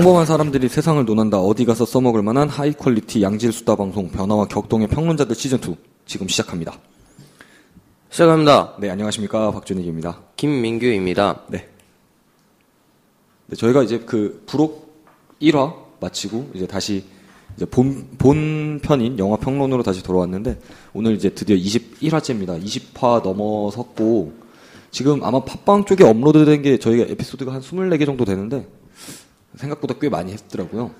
평범한 사람들이 세상을 논한다. 어디 가서 써먹을 만한 high quality 양질 수다 방송 변화와 격동의 평론자들 시즌 2 지금 시작합니다. 시작합니다. 네, 안녕하십니까 박준익입니다. 김민규입니다. 네. 네, 저희가 이제 그 부록 1화 마치고 이제 다시 이제 본, 본 편인 영화 평론으로 다시 돌아왔는데 오늘 이제 드디어 21화째입니다. 20화 넘어섰고 지금 아마 팟빵 쪽에 업로드된 게 저희가 에피소드가 한 24개 정도 되는데 생각보다 꽤 많이 했더라고요.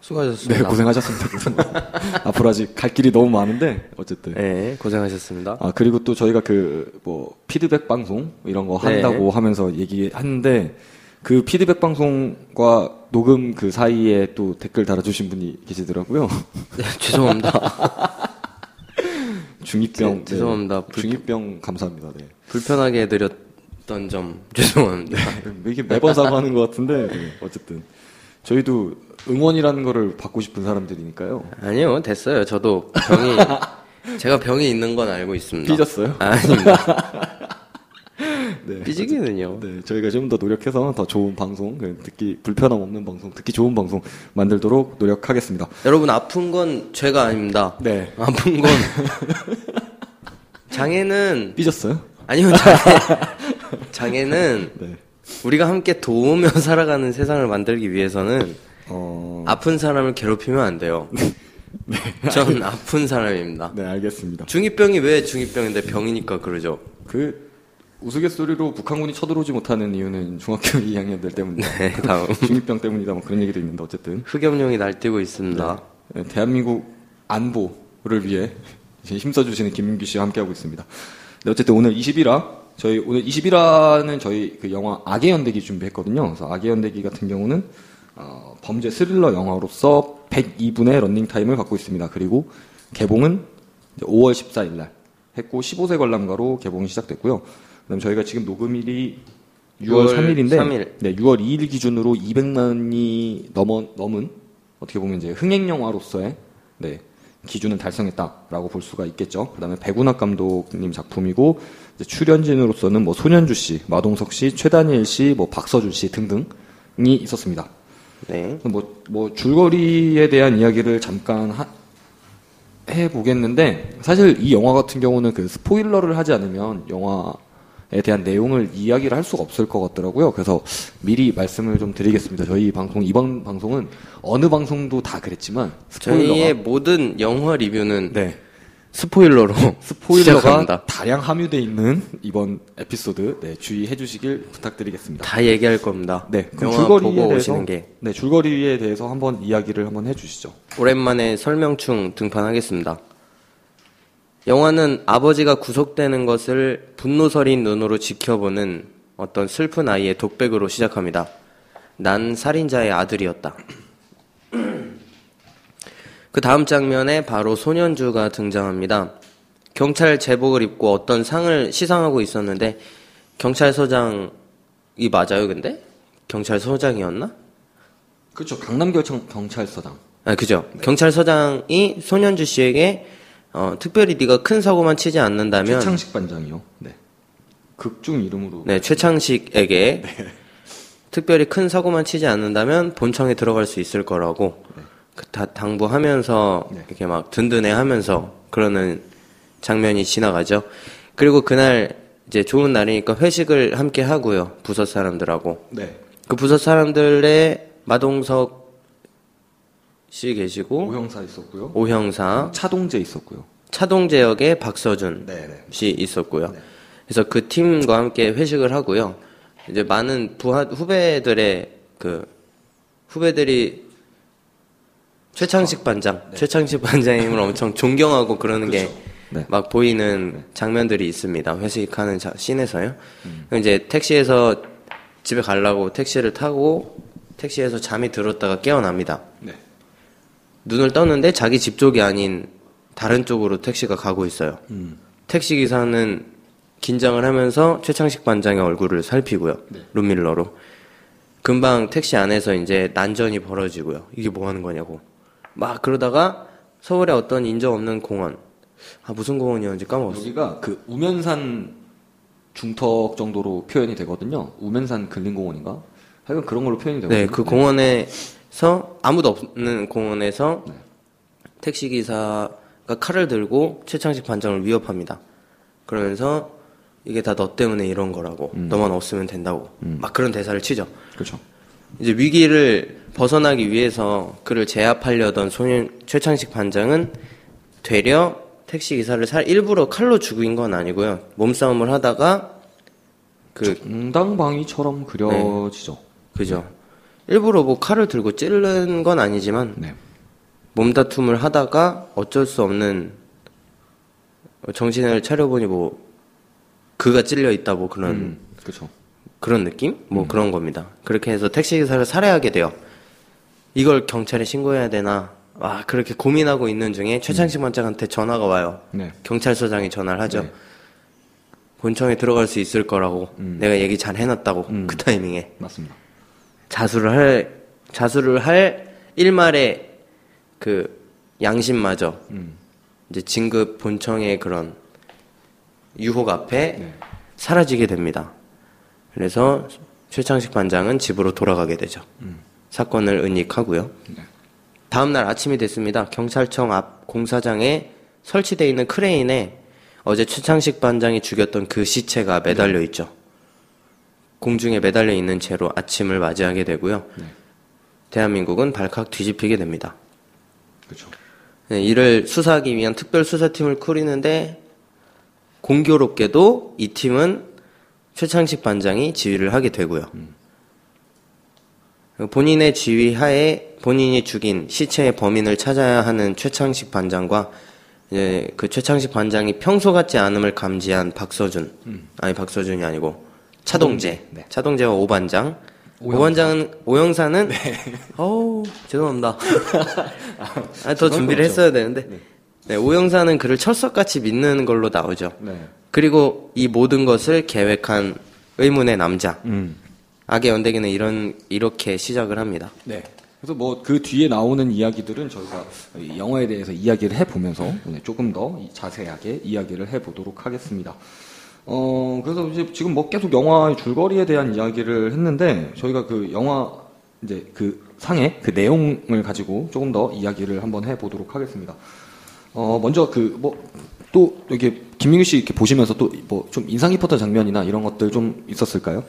수고하셨습니다. 네, 고생하셨습니다. 그래서 앞으로 아직 갈 길이 너무 많은데 어쨌든. 네, 고생하셨습니다. 아 그리고 또 저희가 그 뭐 피드백 방송 이런 거 네. 한다고 하면서 얘기하는데 그 피드백 방송과 녹음 그 사이에 또 댓글 달아주신 분이 계시더라고요. 네, 죄송합니다. 중이병. 네, 죄송합니다. 불- 중이병 감사합니다. 네. 불편하게 해드렸 던 점 죄송합니다. 이게 매번 사과하는 것 같은데 네, 어쨌든 저희도 응원이라는 거를 받고 싶은 사람들이니까요. 아니요, 됐어요. 저도 병이 제가 병이 있는 건 알고 있습니다. 삐졌어요? 아, 아닙니다. 네. 삐지기는요. 네, 저희가 좀 더 노력해서 더 좋은 방송, 그 듣기 불편함 없는 방송, 듣기 좋은 방송 만들도록 노력하겠습니다. 여러분 아픈 건 죄가 아닙니다. 네. 아픈 건 장애는 삐졌어요? 아니요 장애 장애는 네. 우리가 함께 도우며 살아가는 세상을 만들기 위해서는 어, 아픈 사람을 괴롭히면 안 돼요. 전 아픈 사람입니다. 네, 알겠습니다. 중이병이 왜 중이병인데 병이니까 그러죠. 그 우스갯소리로 북한군이 쳐들어오지 못하는 이유는 중학교 2학년들 때문에 네, 다음. 중이병 때문이다 뭐 그런 얘기도 있는데 어쨌든 흑염룡이 날뛰고 있습니다. 네, 대한민국 안보를 위해 힘써주시는 김민규 씨와 함께하고 있습니다. 네, 어쨌든 오늘 21화 저희 오늘 21화는 저희 그 영화 악의 연대기 준비했거든요. 그래서 악의 연대기 같은 경우는 어, 범죄 스릴러 영화로서 102분의 런닝 타임을 갖고 있습니다. 그리고 개봉은 이제 5월 14일 날 했고 15세 관람가로 개봉이 시작됐고요. 그다음 저희가 지금 녹음일이 6월 6월 3일인데 3일. 네, 6월 2일 기준으로 200만이 넘어 넘은 어떻게 보면 이제 흥행 영화로서의 네, 기준을 달성했다라고 볼 수가 있겠죠. 그다음에 백운학 감독님 작품이고 출연진으로서는 뭐 손현주 씨, 마동석 씨, 최다니엘 씨, 뭐 박서준 씨 등등이 있었습니다. 네. 뭐, 뭐 줄거리에 대한 이야기를 잠깐 하- 해보겠는데 사실 이 영화 같은 경우는 그 스포일러를 하지 않으면 영화에 대한 내용을 이야기를 할 수가 없을 것 같더라고요. 그래서 미리 말씀을 좀 드리겠습니다. 저희 방송 이번 방송은 어느 방송도 다 그랬지만 스포일러가 저희의 모든 영화 리뷰는 네. 스포일러로 스포일러가 시작합니다. 다량 함유돼 있는 이번 에피소드 네, 주의해 주시길 부탁드리겠습니다. 다 얘기할 겁니다. 네, 그럼 줄거리에 보고 대해서 오시는 게 네, 줄거리에 대해서 한번 이야기를 한번 해 주시죠. 오랜만에 설명충 등판하겠습니다. 영화는 아버지가 구속되는 것을 분노서린 눈으로 지켜보는 어떤 슬픈 아이의 독백으로 시작합니다. 난 살인자의 아들이었다. 그 다음 장면에 바로 소년주가 등장합니다. 경찰 제복을 입고 어떤 상을 시상하고 있었는데 경찰서장이 맞아요, 근데? 경찰서장이었나? 그렇죠. 강남경찰 경찰서장. 아, 그죠. 경찰서장이 손현주 씨에게 어, 특별히 네가 큰 사고만 치지 않는다면 최창식 반장이요. 네. 극중 이름으로. 네, 최창식에게 특별히 큰 사고만 치지 않는다면 본청에 들어갈 수 있을 거라고 그 다 당부하면서 네. 이렇게 막 든든해하면서 그러는 장면이 지나가죠. 그리고 그날 이제 좋은 날이니까 회식을 함께 하고요. 부서 사람들하고 네. 그 부서 사람들의 마동석 씨 계시고 오형사 있었고요. 오형사 차동재 있었고요. 차동재 역의 박서준 네, 네. 씨 있었고요. 그래서 그 팀과 함께 회식을 하고요. 이제 많은 부하 후배들의 그 후배들이 최창식 반장, 최창식 반장님을 엄청 존경하고 그러는 게막 네. 보이는 장면들이 있습니다. 회식하는 자, 씬에서요. 이제 택시에서 집에 가려고 택시를 타고 택시에서 잠이 들었다가 깨어납니다. 네. 눈을 떴는데 자기 집 쪽이 아닌 다른 쪽으로 택시가 가고 있어요. 음. 택시 기사는 긴장을 하면서 최창식 반장의 얼굴을 살피고요. 네. 룸밀러로. 금방 택시 안에서 이제 난전이 벌어지고요. 이게 뭐 하는 거냐고. 막 그러다가 서울의 어떤 인정 없는 공원. 아, 무슨 공원이었는지 까먹었어. 여기가 그 우면산 중턱 정도로 표현이 되거든요. 우면산 근린공원인가? 하여간 그런 걸로 표현이 되고. 네, 그 공원에서 아무도 없는 공원에서 택시 기사가 칼을 들고 최창식 반장을 위협합니다. 그러면서 이게 다 너 때문에 이런 거라고. 너만 없으면 된다고. 막 그런 대사를 치죠. 그렇죠. 이제 위기를 벗어나기 위해서 그를 제압하려던 소년 최창식 반장은 되려 택시 기사를 살 일부러 칼로 죽인 건 아니고요. 몸싸움을 하다가 그 정당방위처럼 그려지죠. 그죠. 일부러 뭐 칼을 들고 찌른 건 아니지만 네. 몸다툼을 하다가 어쩔 수 없는 정신을 차려보니 뭐 그가 찔려 있다 뭐 그런 음, 그렇죠. 그런 느낌? 뭐 그런 겁니다. 그렇게 해서 택시기사를 살해하게 돼요. 이걸 경찰에 신고해야 되나? 와, 그렇게 고민하고 있는 중에 최창식 반장한테 전화가 와요. 네. 경찰서장이 전화를 하죠. 네. 본청에 들어갈 수 있을 거라고 음. 내가 얘기 잘 해놨다고 그 타이밍에 맞습니다. 자수를 할 자수를 할 일말의 그 양심마저 음. 이제 진급 본청의 그런 유혹 앞에 네. 사라지게 됩니다. 그래서 최창식 반장은 집으로 돌아가게 되죠. 사건을 은닉하고요. 네. 다음 날 아침이 됐습니다. 경찰청 앞 공사장에 설치되어 있는 크레인에 어제 최창식 반장이 죽였던 그 시체가 매달려 있죠. 공중에 매달려 있는 채로 아침을 맞이하게 되고요. 대한민국은 발칵 뒤집히게 됩니다. 그렇죠. 네, 이를 수사하기 위한 특별 수사팀을 꾸리는데 공교롭게도 이 팀은 최창식 반장이 지휘를 하게 되고요. 본인의 지휘 하에 본인이 죽인 시체의 범인을 찾아야 하는 최창식 반장과 이제 그 최창식 반장이 평소 같지 않음을 감지한 박서준 아니 박서준이 아니고 차동재. 네. 차동재와 오반장. 오반장 은 오영사는 어우 죄송합니다. 아, 더 준비를 했어야 되는데. 네, 오영사는 그를 철석같이 믿는 걸로 나오죠. 네. 그리고 이 모든 것을 계획한 의문의 남자 음. 악의 연대기는 이런 이렇게 시작을 합니다. 네. 그래서 뭐 그 뒤에 나오는 이야기들은 저희가 이 영화에 대해서 이야기를 해보면서 네, 조금 더 자세하게 이야기를 해보도록 하겠습니다. 어, 그래서 이제 지금 뭐 계속 영화의 줄거리에 대한 이야기를 했는데 저희가 그 영화 이제 그 상의 그 내용을 가지고 조금 더 이야기를 한번 해보도록 하겠습니다. 어, 먼저 그 뭐 또 이렇게 김민규 씨 이렇게 보시면서 또 뭐 좀 인상 깊었던 장면이나 이런 것들 좀 있었을까요?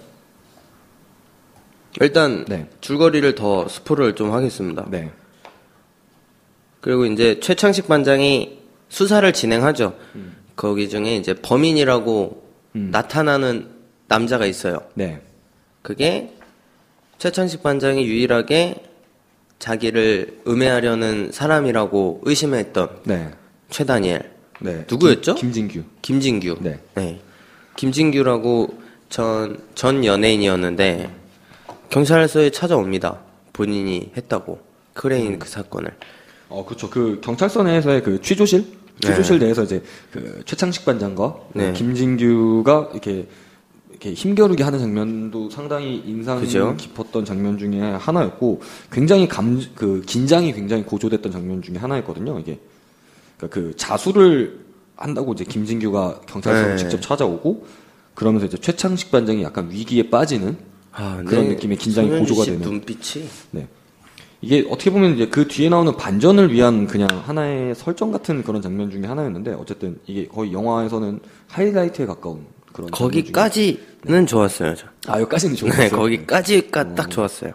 일단 네. 줄거리를 더 스포를 좀 하겠습니다. 네. 그리고 이제 최창식 반장이 수사를 진행하죠. 거기 중에 이제 범인이라고 음. 나타나는 남자가 있어요. 네. 그게 최창식 반장이 유일하게 자기를 음해하려는 사람이라고 의심했던 네. 최다니엘. 네. 누구였죠? 김, 김진규. 김진규. 네. 김진규라고 전, 전 연예인이었는데, 경찰서에 찾아옵니다. 본인이 했다고. 크레인 음. 그 사건을. 어, 그렇죠. 그 경찰서 내에서의 그 취조실, 취조실 내에서 이제 그 최창식 반장과 그 네. 김진규가 이렇게 이렇게 힘겨루기 하는 장면도 상당히 인상 그죠. 깊었던 장면 중에 하나였고 굉장히 감 그 긴장이 굉장히 고조됐던 장면 중에 하나였거든요. 이게 그러니까 그 자수를 한다고 이제 김진규가 경찰서로 네. 직접 찾아오고 그러면서 이제 최창식 반장이 약간 위기에 빠지는 아, 그런 느낌의 긴장이 고조가 씨 되는. 눈빛이. 네. 이게 어떻게 보면 이제 그 뒤에 나오는 반전을 위한 그냥 하나의 설정 같은 그런 장면 중에 하나였는데 어쨌든 이게 거의 영화에서는 하이라이트에 가까운 그런 거기까지는 좋았어요, 저. 아 여기까지는 좋았어요. 네, 거기까지가 딱 좋았어요.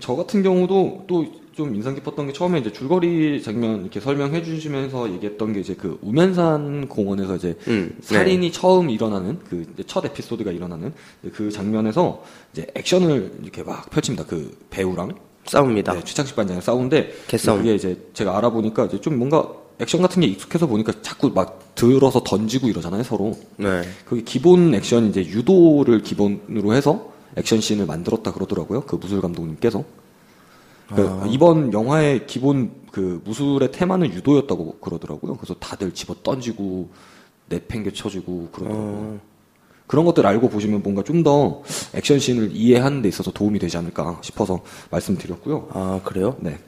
저 같은 경우도 또 좀 인상 깊었던 게 처음에 이제 줄거리 장면 이렇게 설명해 주시면서 얘기했던 게 이제 그 우면산 공원에서 이제 음, 네. 살인이 처음 일어나는 그 첫 에피소드가 일어나는 그 장면에서 이제 액션을 이렇게 막 펼칩니다. 그 배우랑 싸웁니다. 네, 최창식 반장이 싸우는데 개싸움. 그게 이제 제가 알아보니까 이제 좀 뭔가 액션 같은 게 익숙해서 보니까 자꾸 막 들어서 던지고 이러잖아요 서로. 네. 거기 기본 액션 이제 유도를 기본으로 해서 액션 씬을 만들었다 그러더라고요. 그 무술 감독님께서. 그 아. 이번 영화의 기본 그 무술의 테마는 유도였다고 그러더라고요. 그래서 다들 집어 던지고 내팽개 쳐주고 그러더라고요. 어. 그런 것들 알고 보시면 뭔가 좀 더 액션 씬을 이해하는 데 있어서 도움이 되지 않을까 싶어서 말씀드렸고요. 아, 그래요? 네.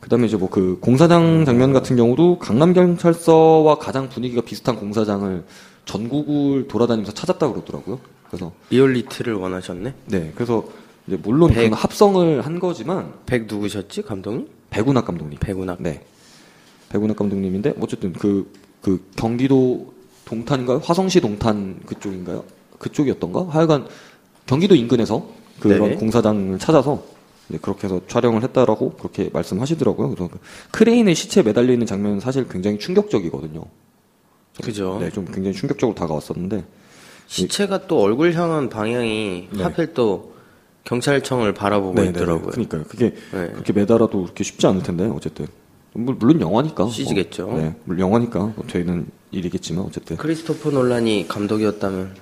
그다음에 이제 뭐 그 공사장 장면 같은 경우도 강남 경찰서와 가장 분위기가 비슷한 공사장을 전국을 돌아다니면서 찾았다 그러더라고요. 그래서 리얼리티를 원하셨네? 네, 그래서 이제 물론 백- 그건 합성을 한 거지만 백 누구셨지 감독님? 배구낙 감독님. 백운학. 네. 배구낙 감독님인데 어쨌든 그, 그 경기도 동탄인가요? 화성시 동탄 그쪽인가요? 그쪽이었던가? 하여간 경기도 인근에서 그런 네. 공사장을 찾아서 이제 그렇게 해서 촬영을 했다라고 그렇게 말씀하시더라고요. 그래서 그 크레인에 시체 매달려 있는 장면은 사실 굉장히 충격적이거든요. 그죠. 네, 좀 굉장히 충격적으로 다가왔었는데 시체가 또 얼굴 향한 방향이 네. 하필 또 경찰청을 바라보고 네, 네, 있더라고요. 그러니까요. 그게 네. 그렇게 매달아도 그렇게 쉽지 않을 텐데 어쨌든 물- 물론 영화니까. CG겠죠. 어, 네, 물론 영화니까 뭐 되는 일이겠지만 어쨌든 크리스토퍼 놀란이 감독이었다면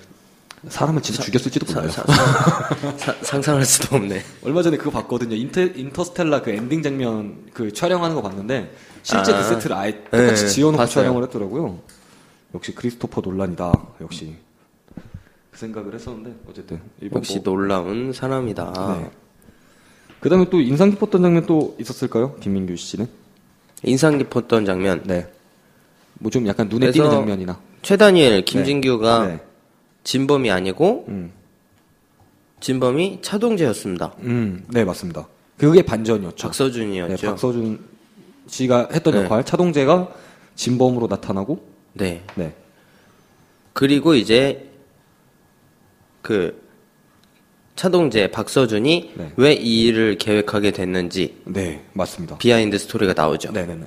사람을 진짜 죽였을지도 사- 몰라요. 사- 사- 상상할 수도 없네. 얼마 전에 그거 봤거든요. 인터, 인터스텔라 그 엔딩 장면 그 촬영하는 거 봤는데 실제 아. 그 세트를 아예 똑같이 네, 지어놓고 봤어요. 촬영을 했더라고요. 역시 크리스토퍼 논란이다. 역시 그 생각을 했었는데 어쨌든 이번 역시 뭐- 놀라운 사람이다. 네. 그다음에 또 인상 깊었던 장면 또 있었을까요, 김민규 씨는? 인상 깊었던 장면. 네. 뭐 좀 약간 눈에 띄는 장면이나. 최다니엘 김진규가 네. 진범이 아니고 음. 진범이 차동재였습니다. 음, 네 맞습니다. 그게 반전이었죠. 박서준이었죠. 네, 박서준 씨가 했던 네. 역할 차동재가 진범으로 나타나고 네. 네. 그리고 이제 그 차동재 박서준이 네. 왜 이 일을 계획하게 됐는지 네, 맞습니다. behind story가 나오죠. 네네네.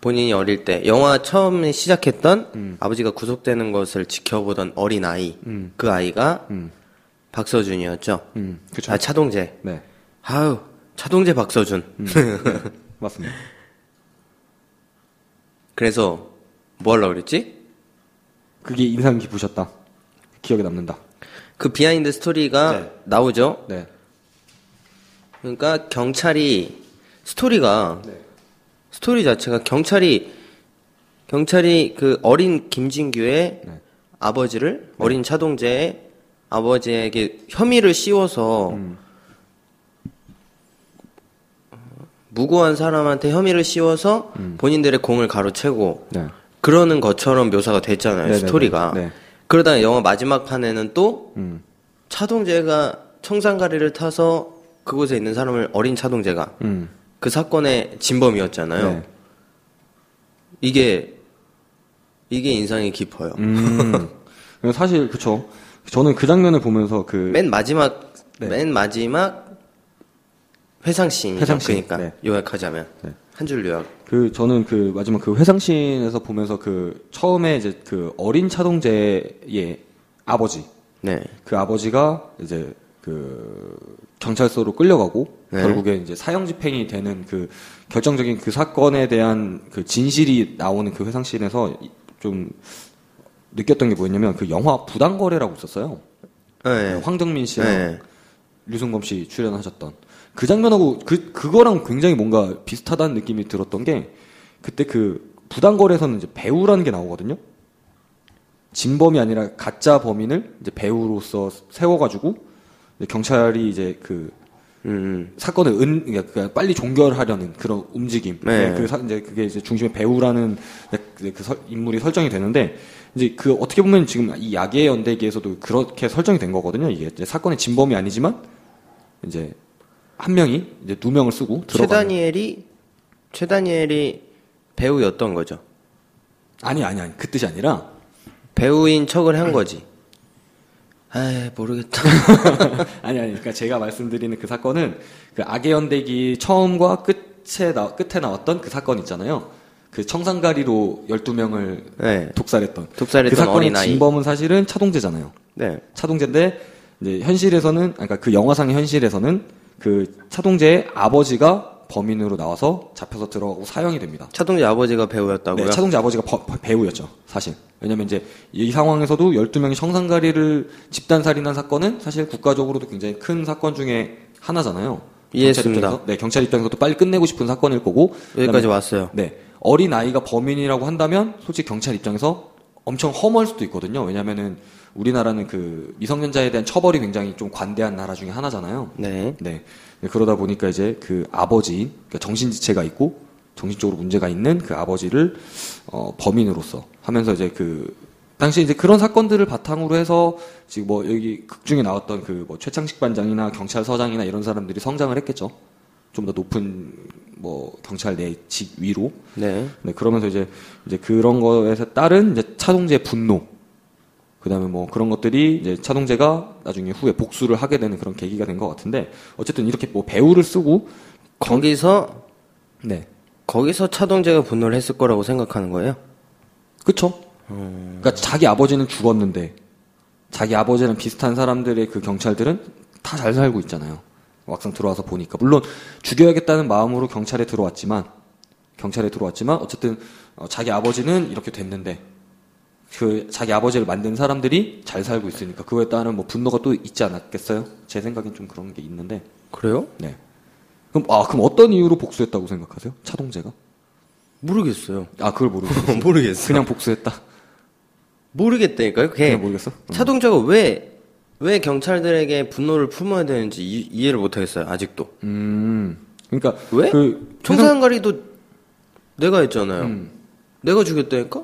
본인이 어릴 때 영화 처음에 시작했던 음. 아버지가 구속되는 것을 지켜보던 어린 아이 음. 그 아이가 음, 박서준이었죠. 음, 그쵸. 아 차동재. 네. 아유 차동재 박서준. 음, 네, 맞습니다. 그래서 뭐 하려고 그랬지? 그게 인상 깊으셨다. 기억에 남는다. 그 behind story가 네. 나오죠. 네. 그러니까 경찰이 스토리가 네. 스토리 자체가 경찰이 경찰이 그 어린 김진규의 네. 아버지를 어린 차동재의 아버지에게 혐의를 씌워서 음. 무고한 사람한테 혐의를 씌워서 본인들의 공을 가로채고 네. 그러는 것처럼 묘사가 됐잖아요. 스토리가 네. 그러다가 영화 마지막 판에는 또 음. 차동재가 청산가리를 타서 그곳에 있는 사람을 어린 차동재가 음. 그 사건의 진범이었잖아요. 네. 이게 이게 인상이 깊어요. 음. 사실 그쵸. 저는 그 장면을 보면서 그 맨 마지막 네. 맨 마지막 회상씬 회상씬, 그러니까 네. 요약하자면 네. 한줄 요약. 그 저는 그 마지막 그 회상씬에서 보면서 그 처음에 이제 그 어린 차동재의 아버지 네. 그 아버지가 이제 그 경찰서로 끌려가고 네. 결국에 이제 사형 집행이 되는 그 결정적인 그 사건에 대한 그 진실이 나오는 그 회상씬에서 이- 좀 느꼈던 게 뭐였냐면 그 영화 부당거래라고 있었어요. 네. 황정민 씨랑 네. 류승범 씨 출연하셨던 그 장면하고 그 그거랑 굉장히 뭔가 비슷하다는 느낌이 들었던 게 그때 그 부당거래에서는 이제 배우라는 게 나오거든요. 진범이 아니라 가짜 범인을 이제 배우로서 세워가지고 이제 경찰이 이제 그 음. 사건을 은 그러니까 빨리 종결하려는 그런 움직임. 네. 그 사- 이제 그게 이제 중심에 배우라는 그, 그 설- 인물이 설정이 되는데 이제 그 어떻게 보면 지금 이 야계 연대기에서도 그렇게 설정이 된 거거든요. 이게 사건의 진범이 아니지만 이제 한 명이 이제 두 명을 쓰고 들어가는. 최다니엘이 최다니엘이 배우였던 거죠. 아니 아니 아니 그 뜻이 아니라 배우인 척을 한 거지. 아 모르겠다. 아니 아니 그러니까 제가 말씀드리는 그 사건은 그 악의 연대기 처음과 끝에 나 끝에 나왔던 그 사건 있잖아요. 그 청산가리로 12명을 네. 독살했던 독살했던 그 사건의. 진범은 사실은 차동재잖아요. 네. 차동재인데 이제 현실에서는 그러니까 그 영화상의 현실에서는 그 차동재의 아버지가 범인으로 나와서 잡혀서 들어가고 사형이 됩니다. 차동재 아버지가 배우였다고요? 네, 차동재 아버지가 버- 버- 배우였죠, 사실. 왜냐면 이제 이 상황에서도 12명이 청산가리를 집단살인한 사건은 사실 국가적으로도 굉장히 큰 사건 중에 하나잖아요. 이해했습니다. 경찰 네, 경찰 입장에서도 빨리 끝내고 싶은 사건일 거고. 여기까지 그다음에 왔어요. 네. 어린 아이가 범인이라고 한다면 솔직히 경찰 입장에서 엄청 험할 수도 있거든요. 왜냐면은 우리나라는 그 미성년자에 대한 처벌이 굉장히 좀 관대한 나라 중에 하나잖아요. 네. 네. 네, 그러다 보니까 이제 그 아버지, 그러니까 정신지체가 있고 정신적으로 문제가 있는 그 아버지를 어, 범인으로서 하면서 이제 그 당시 이제 그런 사건들을 바탕으로 해서 지금 뭐 여기 극 중에 나왔던 그 뭐 최창식 반장이나 경찰서장이나 이런 사람들이 성장을 했겠죠. 좀 더 높은 뭐 경찰 내 직 위로. 네. 네, 그러면서 이제 이제 그런 거에서 따른 이제 차동재의 분노. 그다음에 뭐 그런 것들이 이제 차동재가 나중에 후에 복수를 하게 되는 그런 계기가 된 것 같은데 어쨌든 이렇게 뭐 배우를 쓰고 거기서 네. 거기서 차동재가 분노를 했을 거라고 생각하는 거예요? 그쵸? 그러니까 자기 아버지는 죽었는데 자기 아버지랑 비슷한 사람들의 그 경찰들은 다 잘 살고 있잖아요. 막상 들어와서 보니까 물론 죽여야겠다는 마음으로 경찰에 들어왔지만 경찰에 들어왔지만 어쨌든 어, 자기 아버지는 이렇게 됐는데 그 자기 아버지를 만든 사람들이 잘 살고 있으니까 그거에 따른 뭐 분노가 또 있지 않았겠어요? 제 생각엔 좀 그런 게 있는데 그래요? 네. 그럼 아 그럼 어떤 이유로 복수했다고 생각하세요? 차동재가? 모르겠어요. 아 그걸 모르겠어요. 모르겠어. 그냥 복수했다. 모르겠다니까요. 그냥 모르겠어. 차동재가 왜 왜 경찰들에게 분노를 품어야 되는지 이, 이해를 못 하겠어요. 아직도. 음. 그러니까 왜? 그 청산가리도 내가 했잖아요. 음. 내가 죽였다니까?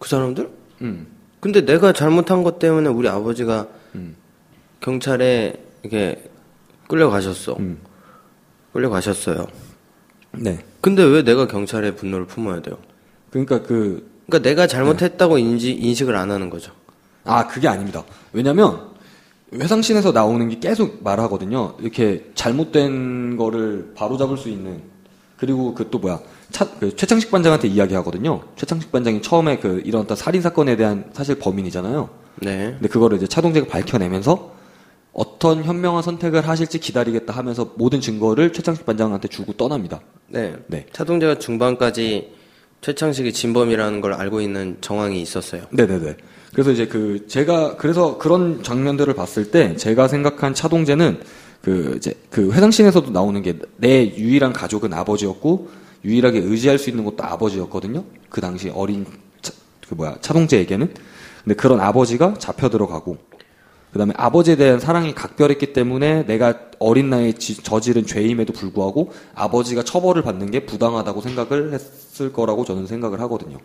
그 사람들? 음. 근데 내가 잘못한 것 때문에 우리 아버지가 음. 경찰에 이렇게 끌려가셨어. 음. 끌려가셨어요. 네. 근데 왜 내가 경찰에 분노를 품어야 돼요? 그러니까 그, 그러니까 내가 잘못했다고 인지, 인식을 안 하는 거죠. 아, 그게 아닙니다. 왜냐면, 회상신에서 나오는 게 계속 말하거든요. 이렇게 잘못된 거를 바로잡을 수 있는, 그리고 그 또 뭐야, 차, 그 최창식 반장한테 이야기하거든요. 최창식 반장이 처음에 그 이런 어떤 살인 사건에 대한 사실 범인이잖아요. 네. 근데 그거를 이제 차동재가 밝혀내면서 어떤 현명한 선택을 하실지 기다리겠다 하면서 모든 증거를 최창식 반장한테 주고 떠납니다. 네. 네. 차동재가 중반까지 최창식이 진범이라는 걸 알고 있는 정황이 있었어요. 네네네. 그래서 이제 그 제가 그래서 그런 장면들을 봤을 때 제가 생각한 차동재는 그 이제 그 회상신에서도 나오는 게 내 유일한 가족은 아버지였고 유일하게 의지할 수 있는 것도 아버지였거든요. 그 당시 어린 차, 그 뭐야 차동재에게는 근데 그런 아버지가 잡혀 들어가고 그다음에 아버지에 대한 사랑이 각별했기 때문에 내가 어린 나이에 지- 저지른 죄임에도 불구하고 아버지가 처벌을 받는 게 부당하다고 생각을 했을 거라고 저는 생각을 하거든요.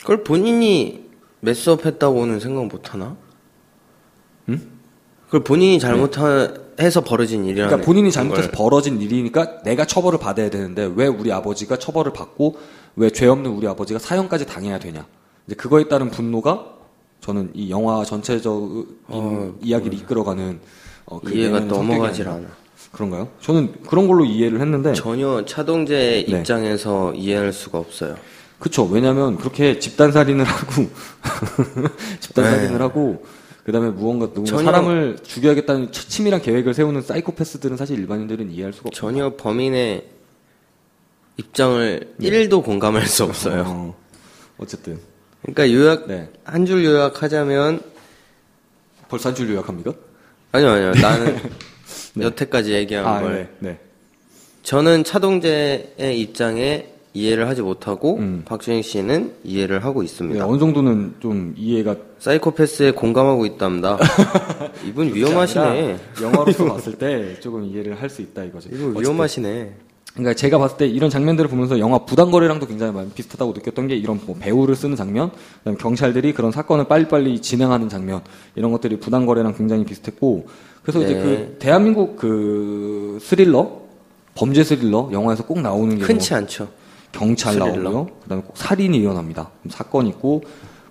그걸 본인이 메스업 했다고는 생각 못 하나? 그걸 본인이 잘못해서 벌어진 일이라는 그러니까 본인이 걸. 잘못해서 벌어진 일이니까 내가 처벌을 받아야 되는데 왜 우리 아버지가 처벌을 받고 왜 죄 없는 우리 아버지가 사형까지 당해야 되냐. 이제 그거에 따른 분노가 저는 이 영화 전체적인 어, 이야기를 이끌어가는 어, 그 이해가 넘어가질. 않아. 그런가요? 저는 그런 걸로 이해를 했는데 전혀 차동재 네. 입장에서 이해할 수가 없어요. 그쵸. 왜냐면 그렇게 집단 살인을 하고 집단 네. 살인을 하고 그다음에 무언가 누군가 전혀- 사람을 죽여야겠다는 치- 치밀한 계획을 세우는 사이코패스들은 사실 일반인들은 이해할 수가 없어요. 전혀 범인의 입장을 1도 공감할 수 없어요. 어, 어쨌든 그러니까 요약 네. 한줄 요약하자면 벌써 한 줄 요약합니까? 아니요 아니요 나는 여태까지 얘기한 아, 걸 네. 네. 저는 차동재의 입장에 이해를 하지 못하고 음. 박주행 씨는 이해를 하고 네, 있습니다. 어느 정도는 좀 이해가 사이코패스에 공감하고 있답니다. 이분 위험하시네. 영화로서 봤을 때 조금 이해를 할 수 있다 이거죠. 이분. 위험하시네. 그러니까 제가 봤을 때 이런 장면들을 보면서 영화 부당거래랑도 굉장히 많이 비슷하다고 느꼈던 게 이런 뭐 배우를 쓰는 장면, 그다음에 경찰들이 그런 사건을 빨리빨리 진행하는 장면 이런 것들이 부당거래랑 굉장히 비슷했고 그래서 이제 네. 그 대한민국 그 스릴러 범죄 스릴러 영화에서 꼭 나오는 게 흔치 뭐 않죠. 경찰. 나오고요. 그다음에 꼭 살인이 일어납니다. 사건 있고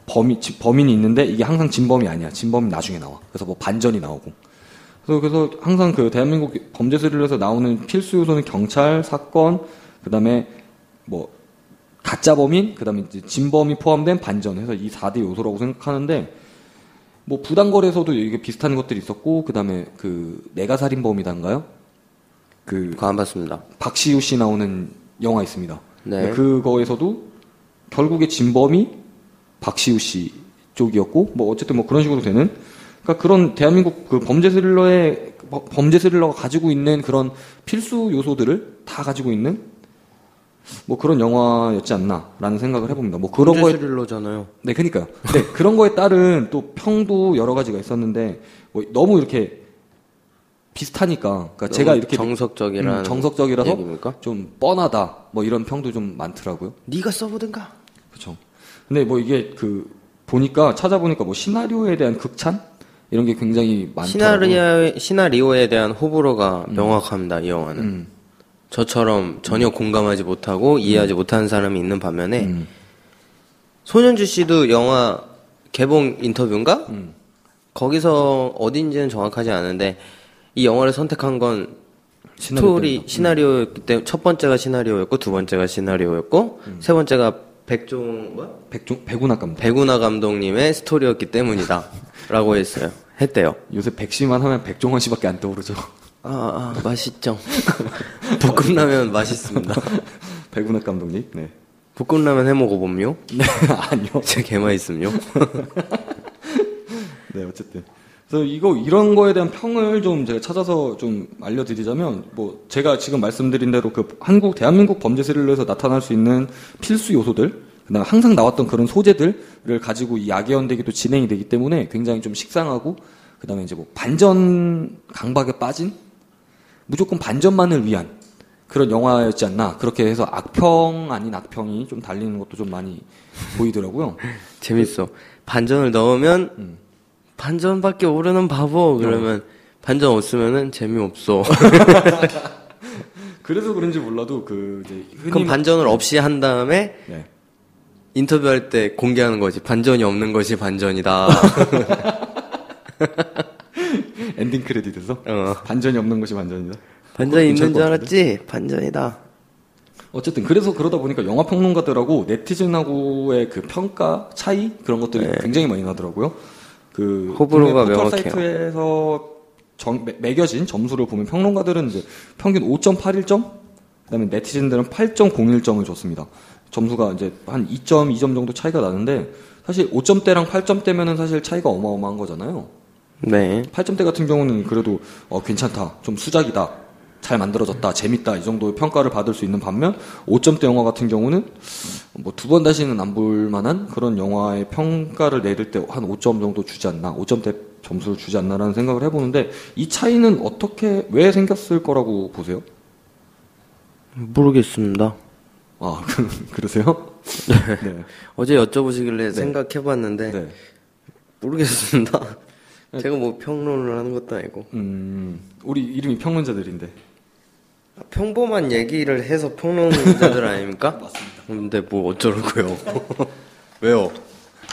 범인 지- 범인이 있는데 이게 항상 진범이 아니야. 진범이 나중에 나와. 그래서 뭐 반전이 나오고. 그래서 그래서 항상 그 대한민국 범죄 스릴러에서 나오는 필수 요소는 경찰, 사건, 그다음에 뭐 가짜 범인, 그다음에 이제 진범이 포함된 반전 해서 이 4대 요소라고 생각하는데 뭐 부당거래에서도 이게 비슷한 것들이 있었고 그다음에 그 내가 살인범이단가요? 그 안 봤습니다. 박시우 씨 나오는 영화 있습니다. 네. 그거에서도 결국에 진범이 박시우 씨 쪽이었고 뭐 어쨌든 뭐 그런 식으로 되는 그러니까 그런 대한민국 그 범죄 스릴러의 버- 범죄 스릴러가 가지고 있는 그런 필수 요소들을 다 가지고 있는 뭐 그런 영화였지 않나라는 생각을 해봅니다. 뭐 그런 범죄 거에 스릴러잖아요. 네, 그니까요. 네, 그런 거에 따른 또 평도 여러 가지가 있었는데, 뭐 너무 이렇게 비슷하니까, 그러니까 제가 이렇게 정석적이라는 음, 정석적이라서 얘기입니까? 좀 뻔하다, 뭐 이런 평도 좀 많더라고요. 네가 써보든가. 그렇죠. 근데 뭐 이게 그 보니까 찾아보니까 뭐 시나리오에 대한 극찬 이런 게 굉장히 많더라고요. 시나리오 시나리오에 대한 호불호가 명확합니다. 이 영화는. 음. 저처럼 전혀 공감하지 못하고 이해하지 못하는 사람이 있는 반면에 음. 손현주 씨도 영화 개봉 인터뷰인가? 음. 거기서 어딘지는 정확하지 않은데 이 영화를 선택한 건 스토리. 시나리오였기 때문에 첫 번째가 시나리오였고 두 번째가 시나리오였고 음. 세 번째가 백종 뭐? 백종 백운학 감독. 백운하 감독님의 스토리였기 때문이다라고 했어요. 했대요. 요새 백씨만 하면 백종원 씨밖에 안 떠오르죠. 아, 아 맛있죠. 볶음라면 맛있습니다. 백운학 감독님. 네. 볶음라면 해 먹어봄요. 네 아니요. 제 개만 있음요. 네, 어쨌든. 그래서 이거, 이런 거에 대한 평을 좀 제가 찾아서 좀 알려드리자면, 뭐, 제가 지금 말씀드린 대로 그 한국, 대한민국 범죄 스릴러에서 나타날 수 있는 필수 요소들, 그 다음에 항상 나왔던 그런 소재들을 가지고 이 악의 연대기도 진행이 되기 때문에 굉장히 좀 식상하고, 그 다음에 이제 뭐, 반전 강박에 빠진, 무조건 반전만을 위한 그런 영화였지 않나. 그렇게 해서 악평 아닌 악평이 좀 달리는 것도 좀 많이 보이더라고요. 재밌어. 반전을 넣으면 음. 반전밖에 모르는 바보 그러면 반전 없으면은 재미없어. 그래서 그런지 몰라도 그 이제 흔히 그럼 반전을 없이 한 다음에 네. 인터뷰할 때 공개하는 거지. 반전이 없는 것이 반전이다. 엔딩 크레딧에서 어. 반전이 없는 것이 반전이다. 반전이 있는 줄것 알았지? 반전이다. 어쨌든 그래서 그러다 보니까 영화 평론가들하고 네티즌하고의 그 평가 차이 그런 것들이 굉장히 많이 나더라고요. 그 네. 호불호가 포털. 사이트에서 정- 매, 매겨진 점수를 보면 평론가들은 이제 평균 5.81점, 그다음에 네티즌들은 8.01점을 줬습니다. 점수가 이제 한 2점, 2점 정도 차이가 나는데 사실 5점대랑 8점대면은 사실 차이가 어마어마한 거잖아요. 네. 8점대 같은 경우는 그래도 어, 괜찮다, 좀 수작이다, 잘 만들어졌다, 재밌다 이 정도의 평가를 받을 수 있는 반면 5점대 영화 같은 경우는 뭐 두 번 다시는 안 볼 만한 그런 영화의 평가를 내릴 때 한 5점 정도 주지 않나, 5점대 점수를 주지 않나라는 생각을 해보는데 이 차이는 어떻게 왜 생겼을 거라고 보세요? 모르겠습니다. 아 그, 그러세요? 네. 어제 여쭤보시길래 생각해봤는데 네. 모르겠습니다. 제가 뭐 평론을 하는 것도 아니고 음, 우리 이름이 평론자들인데. 평범한 얘기를 해서 평론자들 아닙니까? 맞습니다. 근데 뭐 어쩌라고요? 왜요?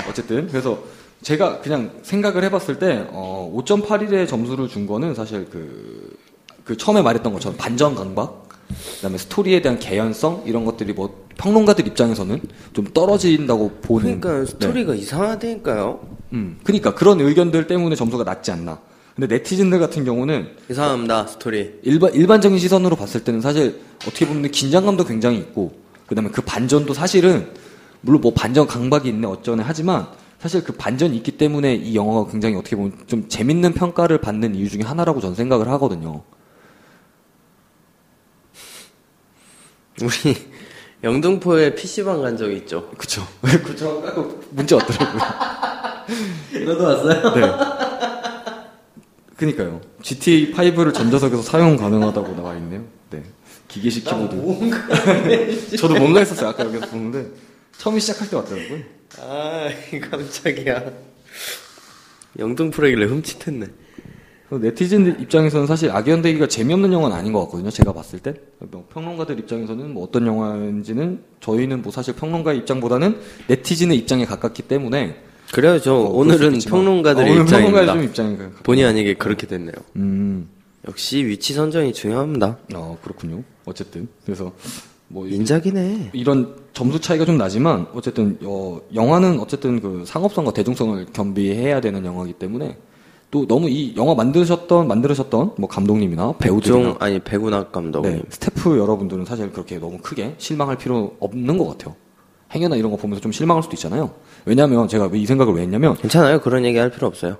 어쨌든 그래서 제가 그냥 생각을 해봤을 때 어, 5.81의 점수를 준 거는 사실 그, 그 처음에 말했던 것처럼 반전 강박, 그다음에 스토리에 대한 개연성 이런 것들이 뭐 평론가들 입장에서는 좀 떨어진다고 보는. 그러니까 네. 스토리가 이상하다니까요. 음, 그러니까 그런 의견들 때문에 점수가 낮지 않나. 근데 네티즌들 같은 경우는 이상합니다 스토리. 일반 일반적인 시선으로 봤을 때는 사실 어떻게 보면 긴장감도 굉장히 있고 그다음에 그 반전도 사실은 물론 뭐 반전 강박이 있네 어쩌네 하지만 사실 그 반전이 있기 때문에 이 영화가 굉장히 어떻게 보면 좀 재밌는 평가를 받는 이유 중에 하나라고 저는 생각을 하거든요. 우리 영등포에 PC방 간적 있죠? 그쵸. 그쵸. 아까 문제 왔더라고요. 너도 왔어요? 네. 그니까요. GTA 5를 전자석에서 사용 가능하다고 나와 있네요. 네. 기계식 키보드. 저도 뭔가 했었어요. 아까 여기서 보는데 처음 시작할 때 왔더라고요. 아 깜짝이야. 영등포라길래 흠칫했네. 그래서 네티즌 입장에서는 사실 악연대기가 재미없는 영화는 아닌 것 같거든요. 제가 봤을 때. 뭐 평론가들 입장에서는 뭐 어떤 영화인지는 저희는 뭐 사실 평론가의 입장보다는 네티즌의 입장에 가깝기 때문에 그래요 저 어, 오늘은. 평론가들의 어, 오늘 입장입니다. 가깝- 본의 아니게 그렇게 됐네요. 음, 역시 위치 선정이 중요합니다. 어 그렇군요. 어쨌든 그래서 뭐 이- 인작이네. 이런 점수 차이가 좀 나지만 어쨌든 어, 영화는 어쨌든 그 상업성과 대중성을 겸비해야 되는 영화이기 때문에 또 너무 이 영화 만드셨던 만들으셨던 뭐 감독님이나 백종 아니 백운학 감독님. 네, 스태프 여러분들은 사실 그렇게 너무 크게 실망할 필요 없는 것 같아요. 행여나 이런 거 보면서 좀 실망할 수도 있잖아요. 왜냐하면 제가 왜 이 생각을 왜 했냐면, 괜찮아요. 그런 얘기 할 필요 없어요.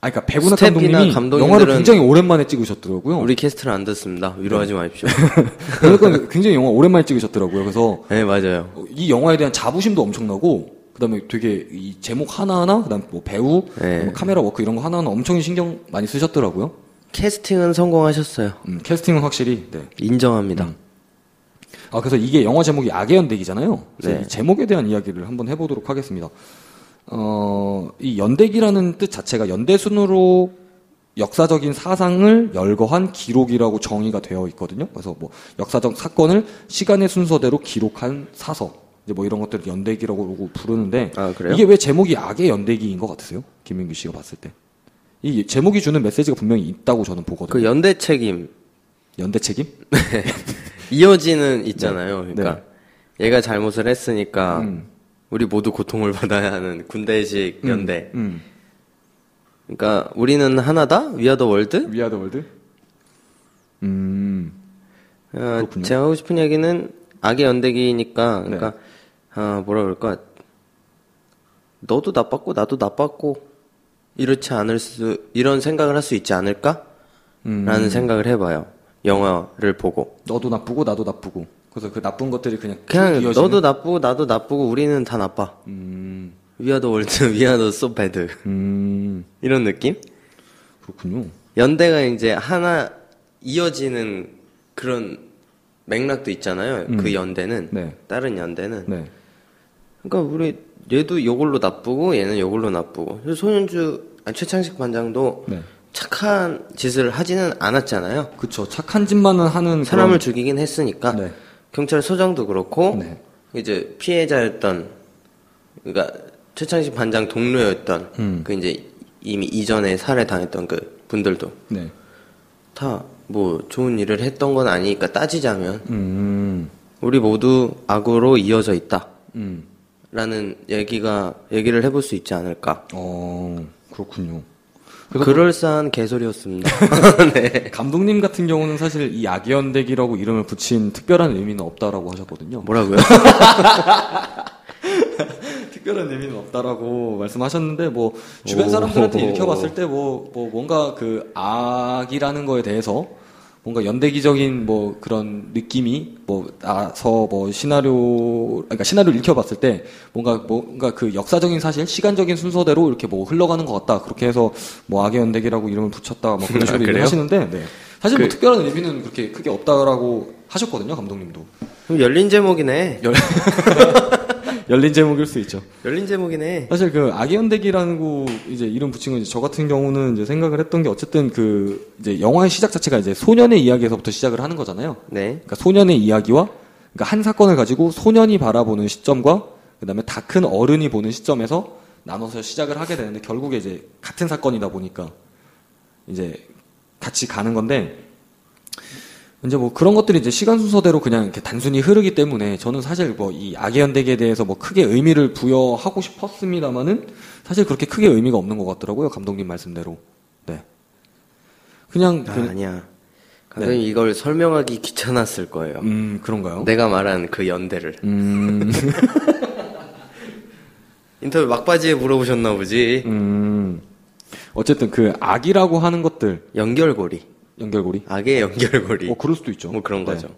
아, 그러니까 백운학 감독님이 감독님들은 영화를 굉장히 오랜만에 찍으셨더라고요. 우리 캐스트를 안 듣습니다. 위로하지 마십시오. 그러니까 굉장히 영화 오랜만에 찍으셨더라고요. 그래서 네 맞아요. 어, 이 영화에 대한 자부심도 엄청나고, 그다음에 되게 이 제목 하나하나, 그다음 뭐 배우, 네. 뭐 카메라 워크 이런 거 하나하나 엄청 신경 많이 쓰셨더라고요. 캐스팅은 성공하셨어요. 음, 캐스팅은 확실히 네. 인정합니다. 음. 아, 그래서 이게 영화 제목이 악의 연대기잖아요. 네. 이 제목에 대한 이야기를 한번 해보도록 하겠습니다. 어, 이 연대기라는 뜻 자체가 연대순으로 역사적인 사상을 열거한 기록이라고 정의가 되어 있거든요. 그래서 뭐 역사적 사건을 시간의 순서대로 기록한 사서 이제 뭐 이런 것들을 연대기라고 부르는데 아, 그래요? 이게 왜 제목이 악의 연대기인 것 같으세요? 김민규 씨가 봤을 때. 이 제목이 주는 메시지가 분명히 있다고 저는 보거든요. 그 연대 책임 연대 책임? 이어지는 있잖아요. 네. 그러니까 얘가 잘못을 했으니까 음. 우리 모두 고통을 받아야 하는 군대식 연대. 음. 그러니까 우리는 하나다. 위아더 월드. 위아더 월드? 음. 어. 제가 하고 싶은 얘기는 악의 연대기니까 그러니까 네. 아, 뭐라 그럴까? 너도 나빴고 나도 나빴고 이렇지 않을 수 이런 생각을 할 수 있지 않을까? 음. 라는 생각을 해봐요. 영화를 보고 너도 나쁘고 나도 나쁘고. 그래서 그 나쁜 것들이 그냥 쭉 그냥 이어지는? 너도 나쁘고 나도 나쁘고 우리는 다 나빠. 음. 위아더 월드, 위아더 소 배드 음. 이런 느낌? 그렇군요. 연대가 이제 하나 이어지는 그런 맥락도 있잖아요. 음. 그 연대는 네. 다른 연대는 네. 그러니까 우리 얘도 이걸로 나쁘고 얘는 이걸로 나쁘고 그래서 소년주 아니, 최창식 반장도 네. 착한 짓을 하지는 않았잖아요. 그쵸. 착한 짓만은 하는 사람을 그런- 죽이긴 했으니까 네. 경찰서장도 그렇고 네. 이제 피해자였던 그러니까 최창식 반장 동료였던 음. 그 이제 이미 이전에 살해 당했던 그 분들도 네. 다뭐 좋은 일을 했던 건 아니니까 따지자면 음. 우리 모두 악으로 이어져 있다. 음. 라는 얘기가 얘기를 해볼 수 있지 않을까. 어, 그렇군요. 그럴싸한 개소리였습니다. 네. 감독님 같은 경우는 사실 이 악연대기라고 이름을 붙인 특별한 의미는 없다라고 하셨거든요. 뭐라고요? 특별한 의미는 없다라고 말씀하셨는데 뭐 주변 오. 사람들한테 읽혀봤을 때 뭐 뭐 뭔가 그 악이라는 거에 대해서 뭔가 연대기적인 뭐 그런 느낌이 뭐 나서 뭐 시나리오 그러니까 시나리오를 읽혀봤을 때 뭔가 뭔가 그 역사적인 사실 시간적인 순서대로 이렇게 뭐 흘러가는 것 같다 그렇게 해서 뭐 악의 연대기라고 이름을 붙였다 뭐 그런 아, 식으로 그래요? 얘기하시는데 네. 사실 뭐 그- 특별한 의미는 그렇게 크게 없다라고 하셨거든요 감독님도 그럼 열린 제목이네. 열- 열린 제목일 수 있죠. 열린 제목이네. 사실 그 악의연대기라는 거 이제 이름 붙인 건 이제 저 같은 경우는 이제 생각을 했던 게 어쨌든 그 이제 영화의 시작 자체가 이제 소년의 이야기에서부터 시작을 하는 거잖아요. 네. 그러니까 소년의 이야기와 그러니까 한 사건을 가지고 소년이 바라보는 시점과 그다음에 다 큰 어른이 보는 시점에서 나눠서 시작을 하게 되는데 결국에 이제 같은 사건이다 보니까 이제 같이 가는 건데 이제 뭐 그런 것들이 이제 시간 순서대로 그냥 이렇게 단순히 흐르기 때문에 저는 사실 뭐 이 악의 연대기에 대해서 뭐 크게 의미를 부여하고 싶었습니다만은 사실 그렇게 크게 의미가 없는 것 같더라고요 감독님 말씀대로 네 그냥 아, 그, 아니야. 감독님 이걸 설명하기 귀찮았을 거예요. 음 그런가요? 내가 말한 그 연대를. 음, 인터뷰 막바지에 물어보셨나 보지. 음 어쨌든 그 악이라고 하는 것들 연결고리. 연결고리 악의 연결고리. 어 그럴 수도 있죠 뭐 그런 네. 거죠.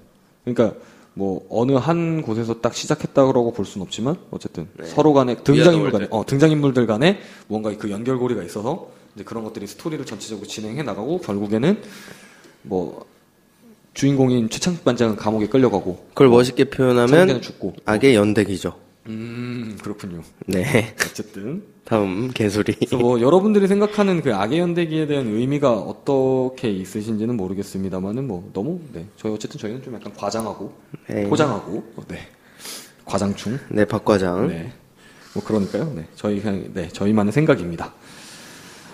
그러니까 뭐 어느 한 곳에서 딱 시작했다고 볼 수는 없지만 어쨌든 네. 서로 간에 등장인물 간에. 어 등장인물들 간에 뭔가 그 연결고리가 있어서 이제 그런 것들이 스토리를 전체적으로 진행해 나가고 결국에는 뭐 주인공인 최창식 반장은 감옥에 끌려가고 그걸 멋있게 표현하면 죽고 악의 연대기죠. 음 그렇군요 네. 어쨌든 다음 개소리. 그래서 뭐 여러분들이 생각하는 그 악의 연대기에 대한 의미가 어떻게 있으신지는 모르겠습니다만은 뭐 너무 네 저희 어쨌든 저희는 좀 약간 과장하고 네. 포장하고 어, 네 과장충 네, 박 과장. 네. 뭐 그러니까요. 네. 저희 그냥 네, 저희만의 생각입니다.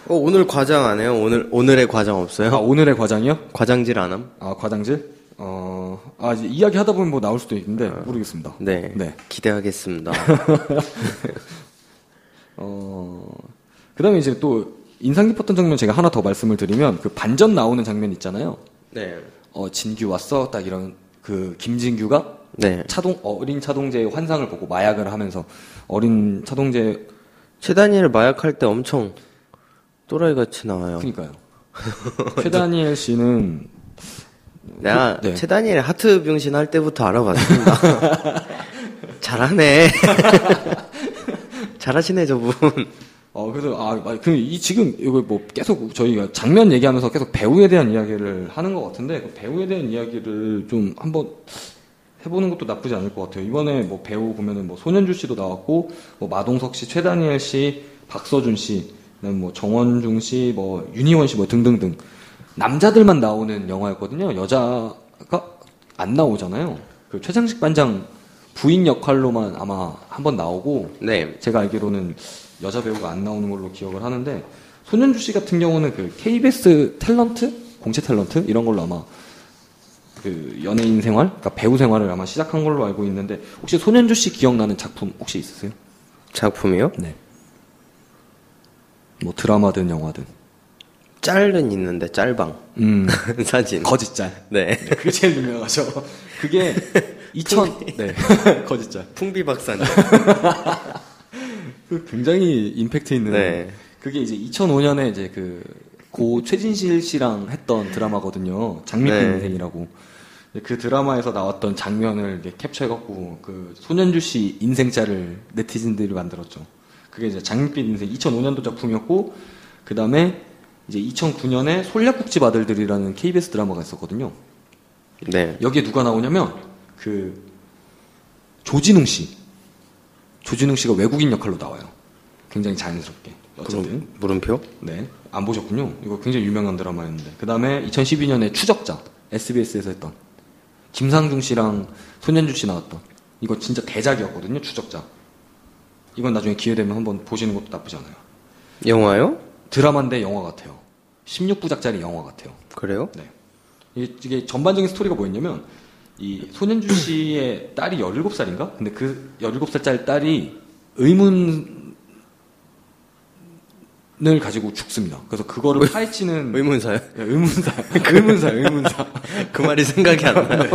어, 오늘 과장 안 해요? 오늘 오늘의 과장 없어요? 아, 오늘의 과장이요? 과장질 안 함? 아, 과장질? 어, 아, 이제 이야기 하다 보면 뭐 나올 수도 있는데 모르겠습니다. 네. 네. 기대하겠습니다. 어, 그 다음에 이제 또 인상 깊었던 장면 제가 하나 더 말씀을 드리면 그 반전 나오는 장면 있잖아요. 네. 어, 진규 왔어. 딱 이런 그 김진규가 네. 차동 어린 차동재의 환상을 보고 마약을 하면서 어린 차동재 최다니엘 마약할 때 엄청 또라이 같이 나와요. 그니까요. 최다니엘 씨는 내가 네. 최다니엘 하트 병신 할 때부터 알아봤습니다. 잘하네. 잘하시네 저분. 어, 그래서, 아, 아, 그, 이, 지금, 이거 뭐, 계속 저희가 장면 얘기하면서 계속 배우에 대한 이야기를 하는 것 같은데, 그 배우에 대한 이야기를 좀 한번 해보는 것도 나쁘지 않을 것 같아요. 이번에 뭐 배우 보면은 뭐 손현주 씨도 나왔고, 뭐 마동석 씨, 최다니엘 씨, 박서준 씨, 뭐 정원중 씨, 뭐 윤희원 씨, 뭐 등등등 남자들만 나오는 영화였거든요. 여자가 안 나오잖아요. 그 최장식 반장 부인 역할로만 아마 한 번 나오고, 네. 제가 알기로는 여자 배우가 안 나오는 걸로 기억을 하는데 손현주 씨 같은 경우는 그 KBS 탤런트, 공채 탤런트 이런 걸로 아마 그 연예인 생활, 그러니까 배우 생활을 아마 시작한 걸로 알고 있는데 혹시 손현주 씨 기억나는 작품 혹시 있으세요? 작품이요? 네. 뭐 드라마든 영화든. 짤은 있는데 짤방 음. 사진. 거짓짤. 네. 네, 그게 제일 유명하죠. 그게 2000 네. 거짓짤. 풍비 박사님. 그 굉장히 임팩트 있는 네. 그게 이제 2005년에 이제 그 고 최진실 씨랑 했던 드라마거든요. 장미빛 네. 인생이라고. 그 드라마에서 나왔던 장면을 캡처해갖고 그 손현주 씨 인생짤을 네티즌들이 만들었죠. 그게 이제 장미빛 인생 2005년도 작품이었고 그 다음에 이제 2009년에 솔약국집 아들들이라는 KBS 드라마가 있었거든요. 네. 여기에 누가 나오냐면 그 조진웅 씨, 조진웅 씨가 외국인 역할로 나와요. 굉장히 자연스럽게. 어쨌든 물음표? 네. 안 보셨군요. 이거 굉장히 유명한 드라마였는데. 그 다음에 2012년에 추적자, SBS에서 했던. 김상중 씨랑 손현주 씨 나왔던. 이거 진짜 대작이었거든요, 추적자. 이건 나중에 기회 되면 한번 보시는 것도 나쁘지 않아요. 영화요? 드라마인데 영화 같아요. 16부작짜리 영화 같아요. 그래요? 네. 이게 전반적인 스토리가 뭐였냐면, 이 손현주 씨의 딸이 17살인가? 근데 그 17살짜리 딸이 의문을 가지고 죽습니다. 그래서 그거를 파헤치는 의문사요? 예, 의문사, 의문사, 의문사. 그 말이 생각이 안 나요.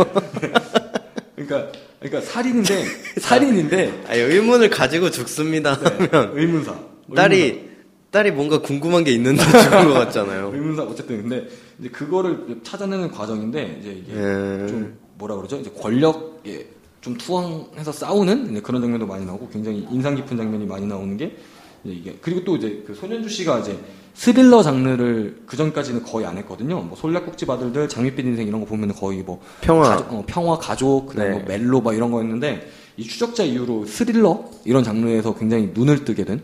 그러니까, 그러니까 살인인데, 살인인데, 아니, 의문을 가지고 죽습니다 하면 의문사. 딸이 딸이 뭔가 궁금한 게 있는데 죽은 것 같잖아요. 의문사 어쨌든 근데 이제 그거를 찾아내는 과정인데 이제 이게 음. 좀 뭐라 그러죠? 이제 권력에 좀 투항해서 싸우는 그런 장면도 많이 나오고 굉장히 인상 깊은 장면이 많이 나오는 게 이게 그리고 또 이제 그 손현주 씨가 이제 스릴러 장르를 그 전까지는 거의 안 했거든요. 뭐 솔약국집 아들들, 장밋빛 인생 이런 거 보면 거의 뭐 평화. 가족, 어, 평화 가족, 그다음 네. 뭐 멜로 막 이런 거였는데 이 추적자 이후로 스릴러 이런 장르에서 굉장히 눈을 뜨게 된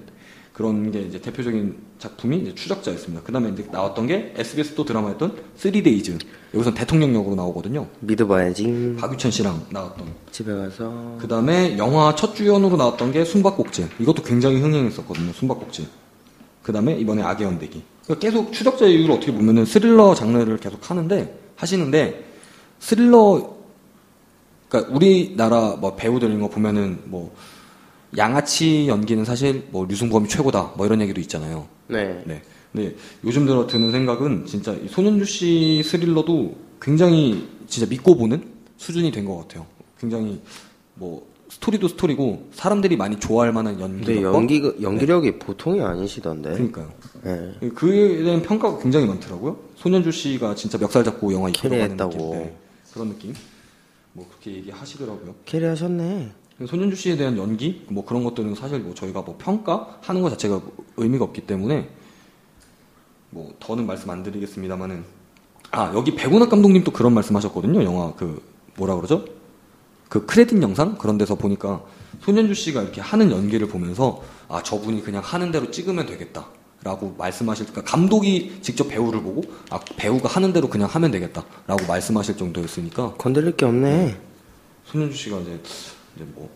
그런 게 이제 대표적인 작품이 이제 추적자였습니다. 그 다음에 이제 나왔던 게 SBS 또 드라마였던 3데이즈. 여기선 대통령 역으로 나오거든요. 믿어봐야지. 박유천 씨랑 나왔던. 집에 가서 그 다음에 영화 첫 주연으로 나왔던 게 숨바꼭질. 이것도 굉장히 흥행했었거든요. 숨바꼭질. 그 다음에 이번에 악의 연대기. 그러니까 계속 추적자 이후로 어떻게 보면은 스릴러 장르를 계속 하는데 하시는데 스릴러 그러니까 우리나라 뭐 배우들 이런 거 보면은 뭐 양아치 연기는 사실 뭐 류승범이 최고다 뭐 이런 얘기도 있잖아요. 네. 네. 근데 요즘 들어 드는 생각은 진짜 이 손현주 씨 스릴러도 굉장히 진짜 믿고 보는 수준이 된 것 같아요. 굉장히 뭐 스토리도 스토리고 사람들이 많이 좋아할 만한 연기. 연기 연기력이 보통이 아니시던데. 그러니까요. 네. 그에 대한 평가가 굉장히 많더라고요. 손현주 씨가 진짜 멱살 잡고 영화 이끌어가는. 느낌. 네. 그런 느낌. 뭐 그렇게 얘기하시더라고요. 캐리하셨네. 손현주 씨에 대한 연기 뭐 그런 것들은 사실 뭐 저희가 뭐 평가하는 것 자체가 의미가 없기 때문에 뭐 더는 말씀 안 드리겠습니다만은 아 여기 백운학 감독님도 그런 말씀하셨거든요. 영화 그 뭐라 그러죠? 그 크레딧 영상? 그런 데서 보니까 손현주 씨가 이렇게 하는 연기를 보면서 아 저분이 그냥 하는 대로 찍으면 되겠다 라고 말씀하실 그러니까 감독이 직접 배우를 보고 아 배우가 하는 대로 그냥 하면 되겠다 라고 말씀하실 정도였으니까. 건들릴 게 없네. 손현주 씨가 이제, 이제 뭐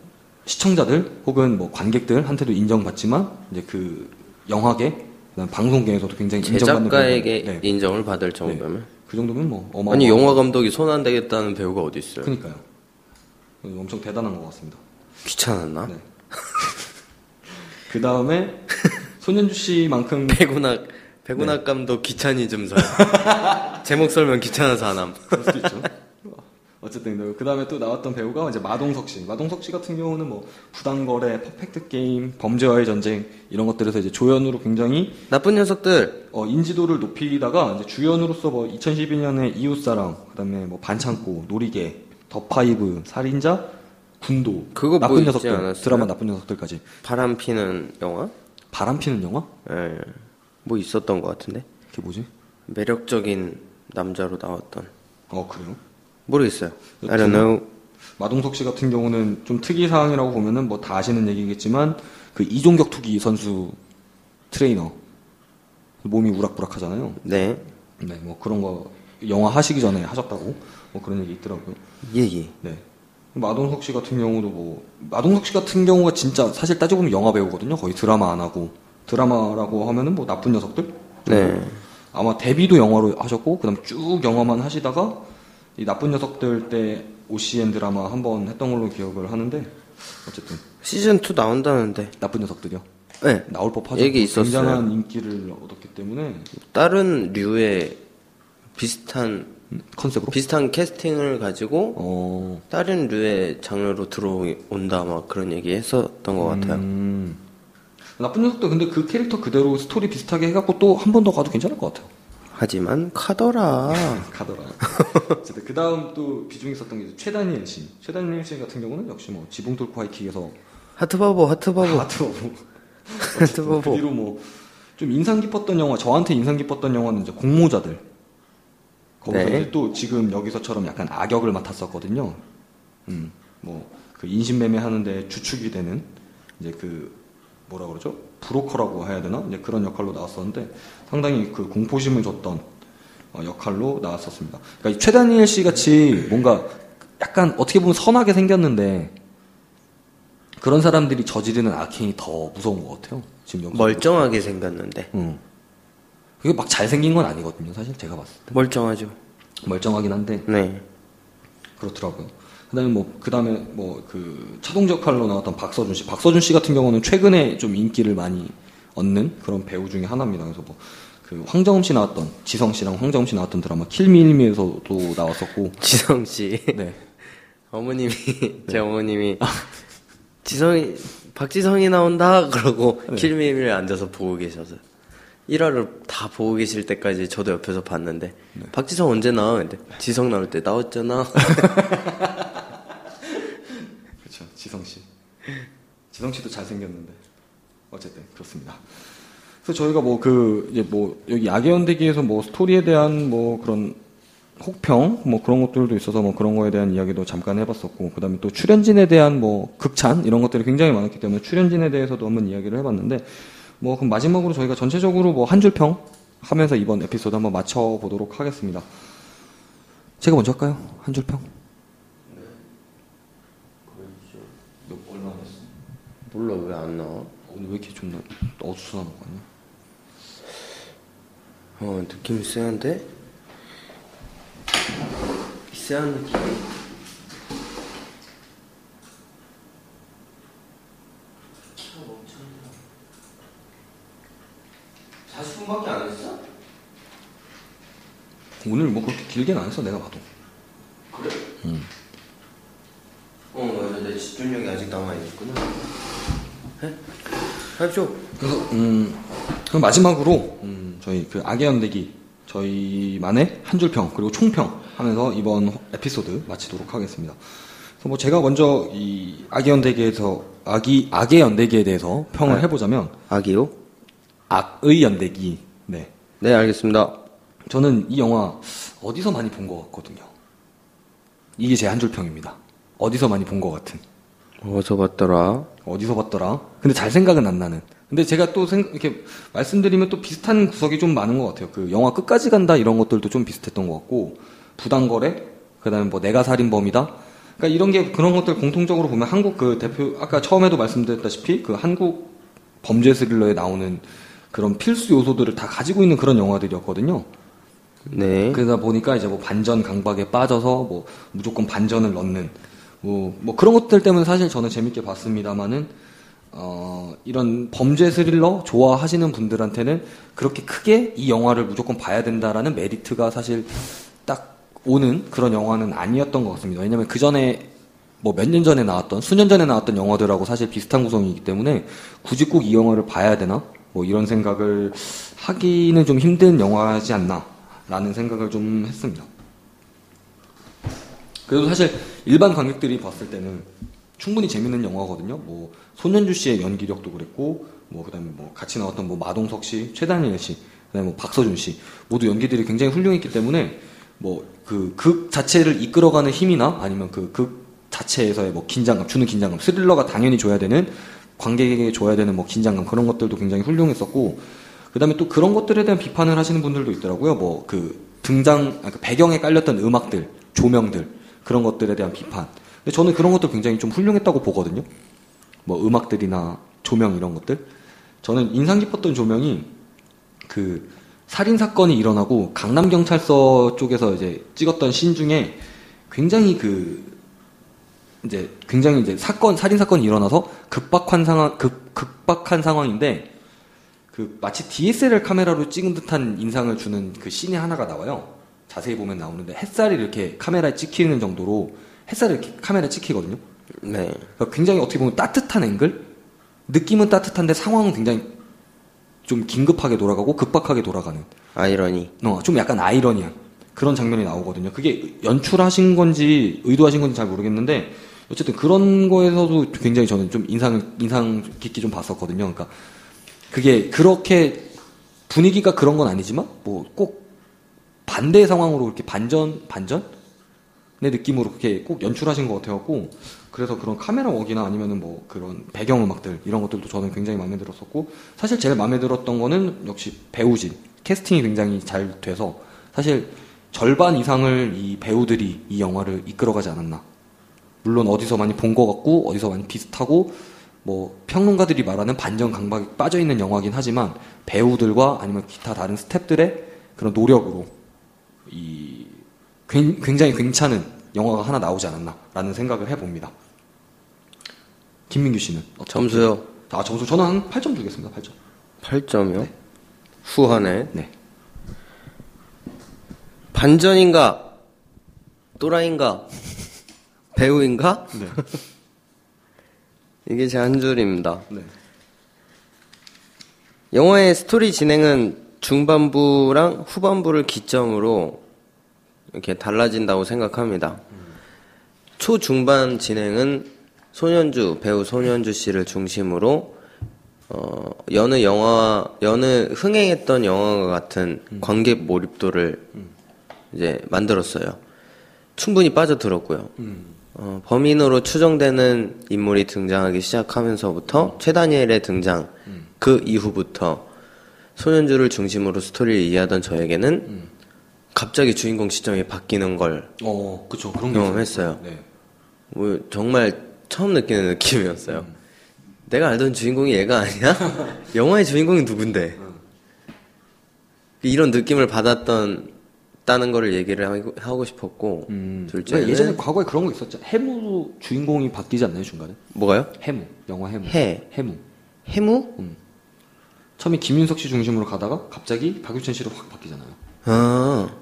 시청자들 혹은 뭐 관객들한테도 인정받지만 이제 그 영화계 방송계에서도 굉장히 인정받는 제작가에게 배우가- 네. 인정을 받을 정도면. 그 정도면 뭐 어마어마 아니 영화 감독이 손 안 대겠다는 배우가 어디 있어요? 그러니까요 엄청 대단한 것 같습니다 귀찮았나? 네. 그 다음에 손현주 씨만큼 백운학 백운학 네. 감독 귀차니즘설. 제목 설명 귀찮아서 안 함. 그럴 수도 있죠 어쨌든 그 다음에 또 나왔던 배우가 이제 마동석 씨 마동석 씨 같은 경우는 뭐 부당거래 퍼펙트 게임 범죄와의 전쟁 이런 것들에서 이제 조연으로 굉장히 나쁜 녀석들. 어, 인지도를 높이다가 이제 주연으로서 뭐 2012년에 이웃사람, 그다음에 뭐 반창고, 노리개, 더 파이브, 살인자, 군도, 그거 나쁜 뭐 녀석들, 않았어요? 드라마 나쁜 녀석들까지. 바람 피는 영화? 바람 피는 영화? 예. 뭐 있었던 것 같은데. 그게 뭐지? 매력적인 남자로 나왔던. 어 그래요? 모르겠어요. I don't know. 마동석 씨 같은 경우는 좀 특이 사항이라고 보면은 뭐 다 아시는 얘기겠지만 그 이종격 투기 선수 트레이너 몸이 우락부락 하잖아요. 네. 네, 뭐 그런 거 영화 하시기 전에 하셨다고 뭐 그런 얘기 있더라고요. 예, 예. 네. 마동석 씨 같은 경우도 뭐 마동석 씨 같은 경우가 진짜 사실 따지고 보면 영화 배우거든요. 거의 드라마 안 하고 드라마라고 하면은 뭐 나쁜 녀석들. 네. 아마 데뷔도 영화로 하셨고 그다음 쭉 영화만 하시다가 이 나쁜 녀석들 때 OCN 드라마 한 번 했던 걸로 기억을 하는데 어쨌든 시즌 2 나온다는데. 나쁜 녀석들이요. 네. 나올 법하죠. 얘기 있었어요. 굉장한 인기를 얻었기 때문에 다른 류의 비슷한 음, 컨셉으로. 비슷한 캐스팅을 가지고 어. 다른 류의 장르로 들어온다 막 그런 얘기 했었던 것 같아요. 음. 나쁜 녀석들 근데 그 캐릭터 그대로 스토리 비슷하게 해갖고 또 한 번 더 가도 괜찮을 것 같아요. 하지만 카더라. 가더라. 어쨌든 그 다음 또 비중이 있었던 게 최다니엘 씨. 최다니엘 씨 같은 경우는 역시 뭐 지붕 뚫고 하이킥에서 하트바보 하트바보 하트버보. 그 하트바보. 뒤로 뭐 좀 인상 깊었던 영화, 저한테 인상 깊었던 영화는 이제 공모자들. 거기서 네. 또 지금 여기서처럼 약간 악역을 맡았었거든요. 음, 뭐 그 인신매매 하는데 주축이 되는 이제 그 뭐라 그러죠? 브로커라고 해야 되나? 이제 그런 역할로 나왔었는데 상당히 그 공포심을 줬던 어, 역할로 나왔었습니다. 그러니까 이 최다니엘 씨 같이 뭔가 약간 어떻게 보면 선하게 생겼는데 그런 사람들이 저지르는 악행이 더 무서운 것 같아요. 지금. 멀쩡하게 생겼는데 응. 그게 막 잘생긴 건 아니거든요. 사실 제가 봤을 때. 멀쩡하죠. 멀쩡하긴 한데 네. 그렇더라고요. 그다음에 뭐 그다음에 뭐 그 차동지 역할로 나왔던 박서준 씨. 박서준 씨 같은 경우는 최근에 좀 인기를 많이 얻는 그런 배우 중에 하나입니다. 그래서 뭐 그 황정음 씨 나왔던 지성 씨랑 황정음 씨 나왔던 드라마 킬미일미에서도 나왔었고. 지성 씨 네. 어머님이 제 어머님이 지성이 박지성이 나온다 그러고 킬미밀 앉아서 보고 계셔서 1화를 다 보고 계실 때까지 저도 옆에서 봤는데 박지성 언제 나와? 근데 지성 나올 때 나왔잖아. 지성 씨. 지성 씨도 잘생겼는데. 어쨌든 그렇습니다. 그래서 저희가 뭐 그 이제 뭐 여기 야계연대기에서 뭐 스토리에 대한 뭐 그런 혹평 뭐 그런 것들도 있어서 뭐 그런 거에 대한 이야기도 잠깐 해봤었고 그다음에 또 출연진에 대한 뭐 극찬 이런 것들이 굉장히 많았기 때문에 출연진에 대해서도 한번 이야기를 해봤는데 뭐 그럼 마지막으로 저희가 전체적으로 뭐 한 줄 평 하면서 이번 에피소드 한번 맞춰 보도록 하겠습니다. 제가 먼저 할까요? 한 줄 평. 몇 얼마 됐어? 몰라 왜 안 나와? 오늘 왜 이렇게 좀 어수선한 거 아니야? 어 느낌 쎄한데? 쎄한 느낌. 40분밖에 안 했어? 오늘 뭐 그렇게 길게는 안 했어 내가 봐도 그래? 응. 어 맞아 내 집중력이 아직 남아있구나 해? 해줘 그래서 음 그럼 마지막으로 음, 저희 그 악의 연대기 저희만의 한 줄평 그리고 총평 하면서 이번 에피소드 마치도록 하겠습니다. 그래서 뭐 제가 먼저 이 악의 연대기에서 악이 악의 연대기에 대해서 평을 아. 해보자면 아기요? 악의 연대기 네 네 알겠습니다 저는 이 영화 어디서 많이 본 것 같거든요. 이게 제 한 줄 평입니다. 어디서 많이 본 것 같은. 어디서 봤더라? 어디서 봤더라? 근데 잘 생각은 안 나는. 근데 제가 또 생, 이렇게 말씀드리면 또 비슷한 구석이 좀 많은 것 같아요. 그 영화 끝까지 간다 이런 것들도 좀 비슷했던 것 같고, 부당거래? 그 다음에 뭐 내가 살인범이다? 그러니까 이런 게 그런 것들 공통적으로 보면 한국 그 대표, 아까 처음에도 말씀드렸다시피 그 한국 범죄 스릴러에 나오는 그런 필수 요소들을 다 가지고 있는 그런 영화들이었거든요. 네 그러다 보니까 이제 뭐 반전 강박에 빠져서 뭐 무조건 반전을 넣는 뭐, 뭐 그런 것들 때문에 사실 저는 재밌게 봤습니다만은 어, 이런 범죄 스릴러 좋아하시는 분들한테는 그렇게 크게 이 영화를 무조건 봐야 된다라는 메리트가 사실 딱 오는 그런 영화는 아니었던 것 같습니다. 왜냐면 그 전에 뭐 몇 년 전에 나왔던 수년 전에 나왔던 영화들하고 사실 비슷한 구성이기 때문에 굳이 꼭 이 영화를 봐야 되나 뭐 이런 생각을 하기는 좀 힘든 영화지 않나라는 생각을 좀 했습니다. 그래도 사실 일반 관객들이 봤을 때는 충분히 재밌는 영화거든요. 뭐 손현주 씨의 연기력도 그랬고 뭐 그다음에 뭐 같이 나왔던 뭐 마동석 씨, 최다니엘 씨, 그다음에 뭐 박서준 씨 모두 연기들이 굉장히 훌륭했기 때문에 뭐 그 극 자체를 이끌어가는 힘이나 아니면 그 극 자체에서의 뭐 긴장감, 주는 긴장감, 스릴러가 당연히 줘야 되는 관객에게 줘야 되는 뭐 긴장감 그런 것들도 굉장히 훌륭했었고 그다음에 또 그런 것들에 대한 비판을 하시는 분들도 있더라고요. 뭐 그 등장 아, 그 배경에 깔렸던 음악들, 조명들 그런 것들에 대한 비판. 근데 저는 그런 것도 굉장히 좀 훌륭했다고 보거든요. 뭐 음악들이나 조명 이런 것들. 저는 인상 깊었던 조명이 그 살인 사건이 일어나고 강남 경찰서 쪽에서 이제 찍었던 신 중에 굉장히 그 이제 굉장히 이제 사건 살인 사건이 일어나서 급박한 상황 급 급박한 상황인데 그 마치 DSLR 카메라로 찍은 듯한 인상을 주는 그 씬이 하나가 나와요. 자세히 보면 나오는데 햇살이 이렇게 카메라에 찍히는 정도로 햇살이 이렇게 카메라에 찍히거든요. 네. 그러니까 굉장히 어떻게 보면 따뜻한 앵글? 느낌은 따뜻한데 상황은 굉장히 좀 긴급하게 돌아가고 급박하게 돌아가는 아이러니. 어, 좀 약간 아이러니한 그런 장면이 나오거든요. 그게 연출하신 건지 의도하신 건지 잘 모르겠는데 어쨌든 그런 거에서도 굉장히 저는 좀 인상 인상 깊게 좀 봤었거든요. 그러니까 그게 그렇게 분위기가 그런 건 아니지만 뭐 꼭 반대 상황으로 이렇게 반전 반전의 느낌으로 그렇게 꼭 연출하신 것 같아갖고 그래서 그런 카메라 웍이나 아니면은 뭐 그런 배경 음악들 이런 것들도 저는 굉장히 마음에 들었었고 사실 제일 마음에 들었던 거는 역시 배우진. 캐스팅이 굉장히 잘 돼서 사실 절반 이상을 이 배우들이 이 영화를 이끌어가지 않았나. 물론 어디서 많이 본 것 같고 어디서 많이 비슷하고 뭐 평론가들이 말하는 반전 강박이 빠져 있는 영화긴 하지만 배우들과 아니면 기타 다른 스탭들의 그런 노력으로 이 굉- 굉장히 괜찮은 영화가 하나 나오지 않았나라는 생각을 해봅니다. 김민규 씨는 어떻게- 점수요. 아 점수 저는 한 8점 주겠습니다. 8점. 8점이요? 후하네. 네. 반전인가? 또라이인가? 배우인가? 네. 이게 제 한 줄입니다. 네. 영화의 스토리 진행은 중반부랑 후반부를 기점으로 이렇게 달라진다고 생각합니다. 초중반 진행은 손현주 배우 손현주 씨를 중심으로 어, 여느 영화 여느 흥행했던 영화와 같은 관객 몰입도를 이제 만들었어요. 충분히 빠져들었고요. 어, 범인으로 추정되는 인물이 등장하기 시작하면서부터 최다니엘의 등장 그 이후부터 손현주를 중심으로 스토리를 이해하던 저에게는 갑자기 주인공 시점이 바뀌는 걸 어, 그쵸. 그런 게 경험했어요. 네. 뭐 정말 처음 느끼는 느낌이었어요. 내가 알던 주인공이 얘가 아니야? 영화의 주인공이 누군데? 이런 느낌을 받았던 다는 거를 얘기를 하고- 싶었고 음. 둘째는 예전에 과거에 그런 거 있었죠. 해무 주인공이 바뀌지 않나요, 중간에? 뭐가요? 해무. 영화 해무. 해. 해무. 해무? 처음에 김윤석 씨 중심으로 가다가 갑자기 박유천 씨로 확 바뀌잖아요. 아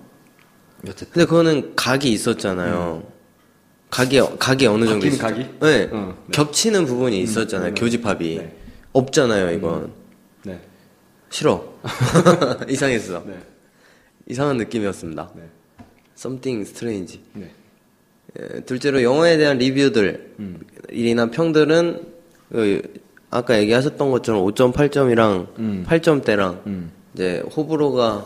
여쨌든. 근데 그거는 각이 있었잖아요. 각이 각이 어느 정도 있었죠. 각이? 네. 응, 네. 겹치는 부분이 있었잖아요. 음, 교집합이 네. 없잖아요. 이건 네. 싫어. 이상했어. 네. 이상한 느낌이었습니다. 네. Something strange. 네. 예, 둘째로 영화에 대한 리뷰들, 음. 일이나 평들은 그 아까 얘기하셨던 것처럼 5.8점이랑 음. 8점대랑 음. 이제 호불호가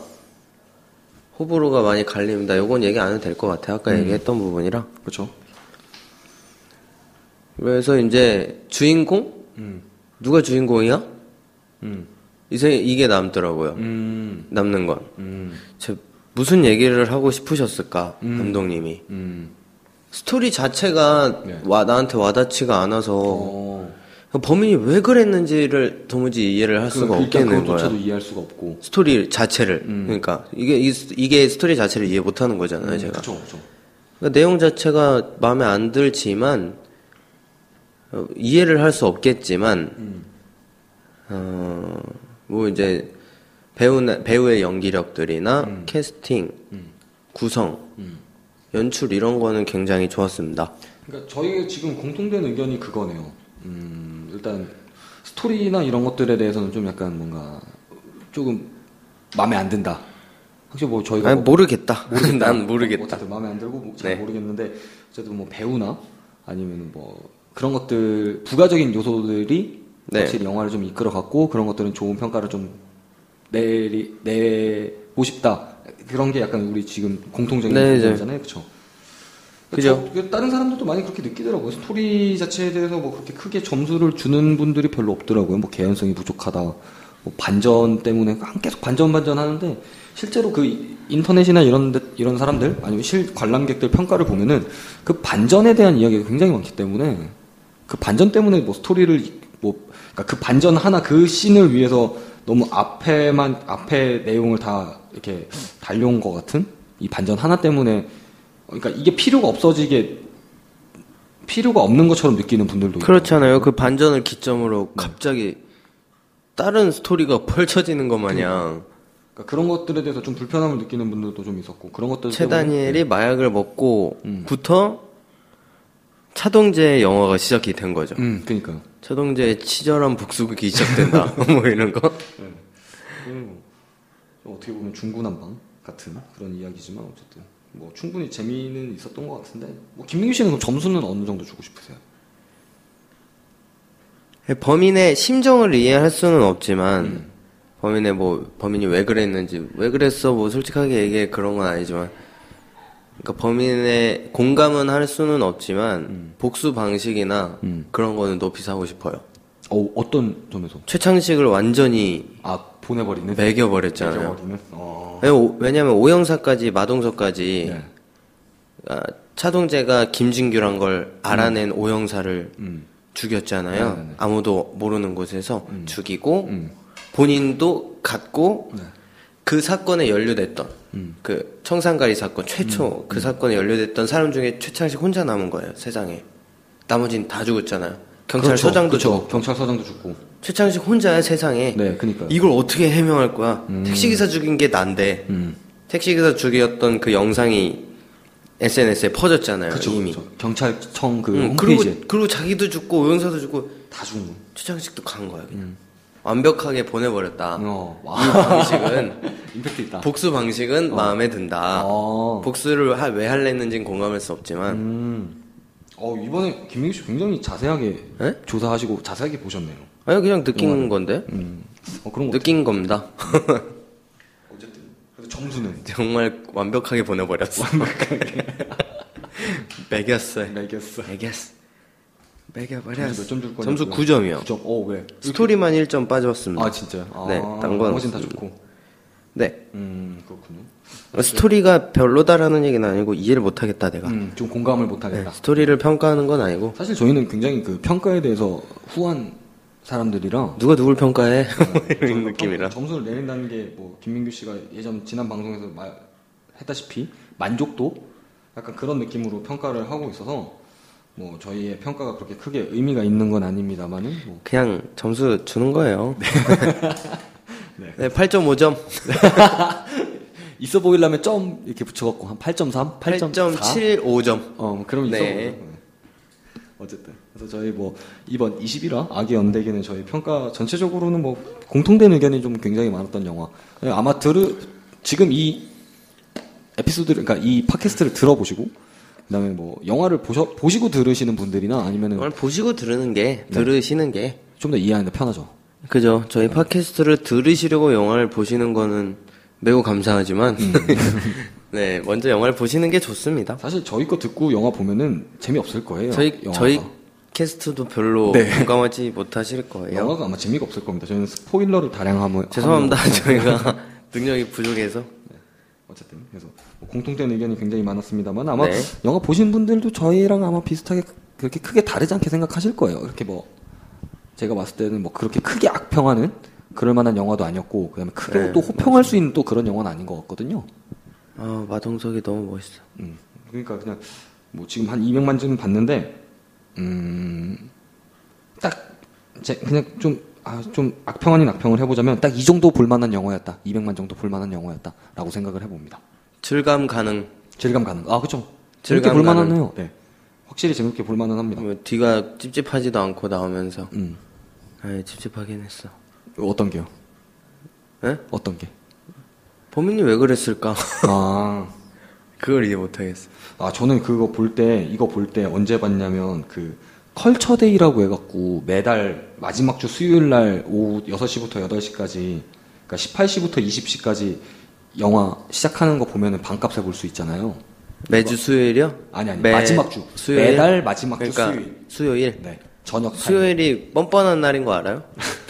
호불호가 많이 갈립니다. 요건 얘기 안 해도 될 것 같아요. 아까 얘기했던 부분이라. 그렇죠. 그래서 이제 주인공 음. 누가 주인공이야? 음. 이제 이게 남더라고요. 음. 남는 건. 음. 제 무슨 얘기를 하고 싶으셨을까 감독님이 음. 스토리 자체가 네. 와 나한테 와닿지가 않아서 어. 범인이 왜 그랬는지를 도무지 이해를 할 그, 수가 일단 없겠는 그것조차도 거야. 이해할 수가 없고. 스토리 자체를 음. 그러니까 이게 이, 이게 스토리 자체를 이해 못 하는 거잖아요, 제가. 그렇죠, 그렇죠. 그러니까 내용 자체가 마음에 안 들지만 어, 이해를 할 수 없겠지만 음. 어, 뭐 이제 배우 배우의 연기력들이나 음. 캐스팅, 음. 구성, 음. 연출 이런 거는 굉장히 좋았습니다. 그러니까 저희 지금 공통된 의견이 그거네요. 음, 일단 스토리나 이런 것들에 대해서는 좀 약간 뭔가 조금 마음에 안 든다. 확실히 뭐 저희가 뭐 모르겠다. 모르겠다. 난 모르겠다. 어쨌든 마음에 안 들고 뭐 잘 네. 모르겠는데 어쨌든 뭐 배우나 아니면 뭐 그런 것들 부가적인 요소들이 네. 확실히 영화를 좀 이끌어갔고 그런 것들은 좋은 평가를 좀 내리 내고 싶다. 그런 게 약간 우리 지금 공통적인 네, 의견이잖아요, 그렇죠? 그죠? 저- 그 다른 사람들도 많이 그렇게 느끼더라고요. 스토리 자체에 대해서 뭐 그렇게 크게 점수를 주는 분들이 별로 없더라고요. 뭐 개연성이 부족하다, 뭐 반전 때문에 한- 계속 반전 반전 하는데 실제로 그 인터넷이나 이런 데- 이런 사람들 아니면 실 관람객들 평가를 보면은 그 반전에 대한 이야기가 굉장히 많기 때문에 그 반전 때문에 뭐 스토리를 뭐 그러니까 그 반전 하나 그 씬을 위해서 너무 앞에만 앞에 내용을 다 이렇게 달려온 것 같은 이 반전 하나 때문에 그러니까 이게 필요가 없어지게 필요가 없는 것처럼 느끼는 분들도 그렇잖아요. 그 반전을 기점으로 갑자기 다른 스토리가 펼쳐지는 것 마냥 그러니까 그런 것들에 대해서 좀 불편함을 느끼는 분들도 좀 있었고 그런 것들 최 때문에 다니엘이 마약을 음. 먹고부터 차동재 영화가 시작이 된 거죠. 음 그러니까 차동재의 치절한 복수극이 시작된다. 뭐 이런 거. 음, 좀 어떻게 보면 중구난방 같은 그런 이야기지만 어쨌든 뭐 충분히 재미는 있었던 것 같은데 뭐 김민규 씨는 그럼 점수는 어느 정도 주고 싶으세요? 범인의 심정을 이해할 수는 없지만 음. 범인의 뭐 범인이 왜 그랬는지 왜 그랬어 뭐 솔직하게 얘기해 그런 건 아니지만 그러니까 범인의 공감은 할 수는 없지만 복수 방식이나 음. 그런 거는 높이 사고 싶어요. 어 어떤 점에서? 최창식을 완전히 아 보내버리는 매겨버렸잖아요. 매겨버리는 어. 왜냐면 오- 왜냐면 오영사까지 마동석까지 네. 아, 차동재가 김진규란 걸 알아낸 오영사를 음. 죽였잖아요. 네, 네, 네. 아무도 모르는 곳에서 죽이고 음. 본인도 갖고 네. 그 사건에 연루됐던 음. 그 청산가리 사건 최초 그 사건에 연루됐던 사람 중에 최창식 혼자 남은 거예요 세상에. 나머지는 다 죽었잖아요. 경찰서장도 그렇죠. 경찰서장도 죽고. 최창식 혼자야 세상에. 네, 그니까요. 이걸 어떻게 해명할 거야? 택시기사 죽인 게 난데 음. 택시기사 죽였던 그 영상이 SNS에 퍼졌잖아요. 그쵸, 이미. 그쵸. 경찰청 그 응, 그리고 홈페이지에 그리고 자기도 죽고 오영사도 죽고 다 거. 최창식도 간 거야 그냥. 완벽하게 보내버렸다. 어, 이 와. 방식은 임팩트 있다. 복수 방식은 마음에 든다. 어. 복수를 하- 왜 할랬는지는 공감할 수 없지만 음. 어, 이번에 김민규 씨 굉장히 자세하게 네? 조사하시고 자세하게 보셨네요. 아니 그냥 느낀 건데 음. 어, 그런 거. 느낀 겁니다. 어쨌든. 그래서 점수는 정말 완벽하게 보내버렸어. 매겼어요. 매겼어. 매겼어. 매겨버렸어. 점수 몇점 줄 거냐고요? 점수 9점이요. 9점. 어, 왜? 스토리만 1점 빠졌습니다. 아, 진짜요? 아, 네, 딴건 나머지는 다 없습니다. 좋고. 네. 음, 그렇군요. 스토리가 별로다라는 얘기는 아니고 이해를 못하겠다 내가. 음, 좀 공감을 못 네, 하겠다. 스토리를 평가하는 건 아니고 사실 저희는 굉장히 그 평가에 대해서 후한 사람들이라 누가 누굴 평가해 이런 저희가 느낌이라. 평- 점수를 내린다는 게 뭐 김민규 씨가 예전 지난 방송에서 말 했다시피 만족도 약간 그런 느낌으로 평가를 하고 있어서 뭐 저희의 평가가 그렇게 크게 의미가 있는 건 아닙니다만은 뭐 그냥 점수 주는 거예요. 네, 8.5점, 있어 보이려면 점 이렇게 붙여갖고 한 8.3, 8.4 8.75점. 어 그럼 있어 네. 보여요. 네. 어쨌든 그래서 저희 뭐 이번 21화 아기 연대기는 저희 평가 전체적으로는 뭐 공통된 의견이 좀 굉장히 많았던 영화. 네, 아마 들으 지금 이 에피소드를 그러니까 이 팟캐스트를 들어보시고 그다음에 뭐 영화를 보셔 보시고 들으시는 분들이나 아니면은 오늘 보시고 들으는 게 들으시는 게 좀 더 이해하는데 편하죠. 그죠. 저희 팟캐스트를 들으시려고 영화를 보시는 거는 매우 감사하지만 네 먼저 영화를 보시는 게 좋습니다. 사실 저희 거 듣고 영화 보면은 재미없을 거예요. 저희 영화가. 저희 캐스트도 별로 네. 공감하지 못하실 거예요. 영화가 아마 재미가 없을 겁니다. 저희는 스포일러를 다량 하면 죄송합니다. 저희가 능력이 부족해서. 어쨌든 그래서 뭐 공통된 의견이 굉장히 많았습니다만 아마 네. 영화 보신 분들도 저희랑 아마 비슷하게 그렇게 크게 다르지 않게 생각하실 거예요. 이렇게 뭐 제가 봤을 때는 뭐 그렇게 크게 악평하는 그럴 만한 영화도 아니었고 그다음에 크게 네, 또 호평할 수 있는 또 그런 영화는 아닌 것 같거든요. 아 마동석이 너무 멋있어. 음, 그러니까 그냥 뭐 지금 한 200만 점 봤는데 음딱 그냥 좀 아, 좀 악평 아닌 악평을 해보자면 딱 이 정도 볼만한 영화였다. 200만 정도 볼만한 영화였다라고 생각을 해봅니다. 질감 가능. 질감 가능. 아, 그쵸. 재밌게 질감 볼만하네요. 네. 확실히 재밌게 볼만은 합니다. 뭐 뒤가 찝찝하지도 않고 나오면서. 음. 아 찝찝하긴 했어. 어떤 게요? 예? 어떤 게? 범인이 왜 그랬을까? 아, 그걸 이해 못하겠어. 아 저는 그거 볼 때, 이거 볼 때 언제 봤냐면, 그, 컬처데이라고 해갖고, 매달 마지막 주 수요일 날 오후 6시부터 8시까지, 그러니까 18시부터 20시까지 영화 시작하는 거 보면은 반값에 볼 수 있잖아요. 매주 수요일이요? 아니 아니 매- 마지막 주 수요일? 매달 마지막 그러니까 주 수요일. 수요일. 네. 저녁. 수요일이 뻔뻔한 날인 거 알아요?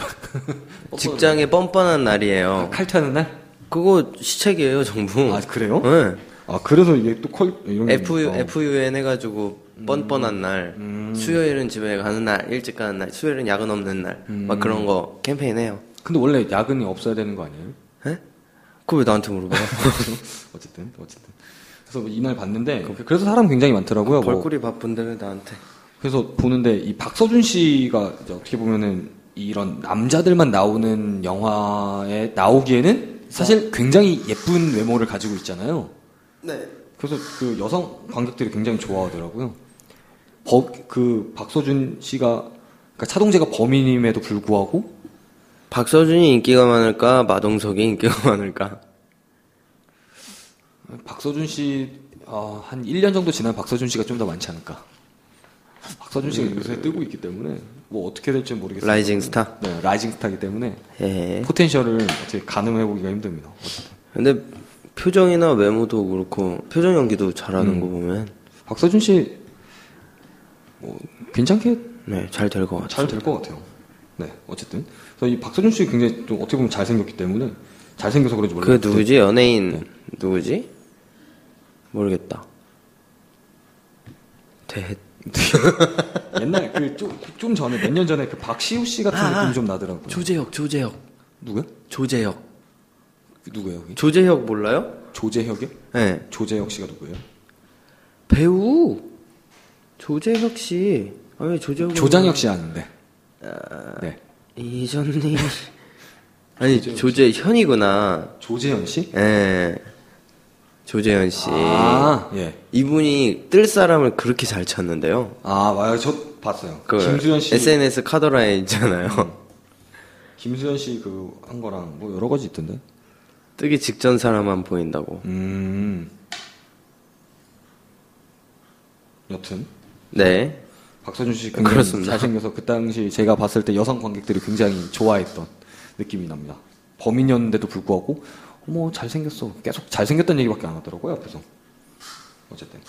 직장에 뻔뻔한 날이에요. 칼퇴하는 날? 그거 시책이에요, 정부. 아 그래요? 네. 아 그래서 이게 또 컬 이런 게 FU. FUN 해가지고 뻔뻔한 날, 수요일은 집에 가는 날, 일찍 가는 날, 수요일은 야근 없는 날, 막 그런 거 캠페인 해요. 근데 원래 야근이 없어야 되는 거 아니에요? 에? 그거 왜 나한테 물어봐요? 어쨌든 어쨌든 그래서 이날 봤는데 그래서 사람 굉장히 많더라고요. 뭐. 벌꿀이 바쁜데 왜 나한테? 그래서 보는데 이 박서준 씨가 어떻게 보면은 이런 남자들만 나오는 영화에 나오기에는 사실 굉장히 예쁜 외모를 가지고 있잖아요. 네. 그래서 그 여성 관객들이 굉장히 좋아하더라고요. 버, 그 박서준 씨가 그러니까 차동재가 범인임에도 불구하고 박서준이 인기가 많을까, 마동석이 인기가 많을까? 박서준 씨, 아, 한 1년 정도 지난 박서준 씨가 좀 더 많지 않을까. 박서준 씨가 요새 뜨고 있기 때문에 뭐 어떻게 될지 모르겠어요. rising star? 네, rising star이기 때문에 예. potential을 어떻게 가늠해 보기가 힘듭니다. 어쨌든. 근데 표정이나 외모도 그렇고, 표정 연기도 잘하는 거 보면, 박서준 씨, 뭐, 괜찮게 네, 잘 될 것 같아요. 잘 될 것 같아요. 네, 어쨌든. 그래서 이 박서준 씨 굉장히 좀 어떻게 보면 잘 생겼기 때문에, 잘 생겨서 그런지 그 모르겠는데. 누구지? 연예인, 누구지? 모르겠다. 대, 옛날 그 좀, 좀 전에, 몇 년 전에 그 박시우 씨 같은 아, 느낌이 좀 나더라고요. 조재혁, 조재혁. 누구요? 조재혁. 그 누구예요, 여기? 조재혁 몰라요? 조재혁이요? 네. 조재혁 씨가 누구예요? 배우. 조재혁 씨. 아니, 조재혁. 조장혁 씨 아는데. 네. 이전님. 아니, 조재현이구나. 조재현 씨? 예. 조재현 씨. 아, 예. 이분이 뜰 사람을 그렇게 잘 쳤는데요. 아, 맞아요. 저 봤어요. 그 김수현 씨. SNS 카더라에 있잖아요. 김수현 씨 그 한 거랑 뭐 여러 가지 있던데. 뜨기 직전 사람만 보인다고. 음. 여튼 네. 박서준 씨 굉장히. 잘생겨서 그 당시 제가 봤을 때 여성 관객들이 굉장히 좋아했던 느낌이 납니다. 범인이었는데도 불구하고 어머 잘생겼어. 계속 잘생겼다는 얘기밖에 안 하더라고요 앞에서. 어쨌든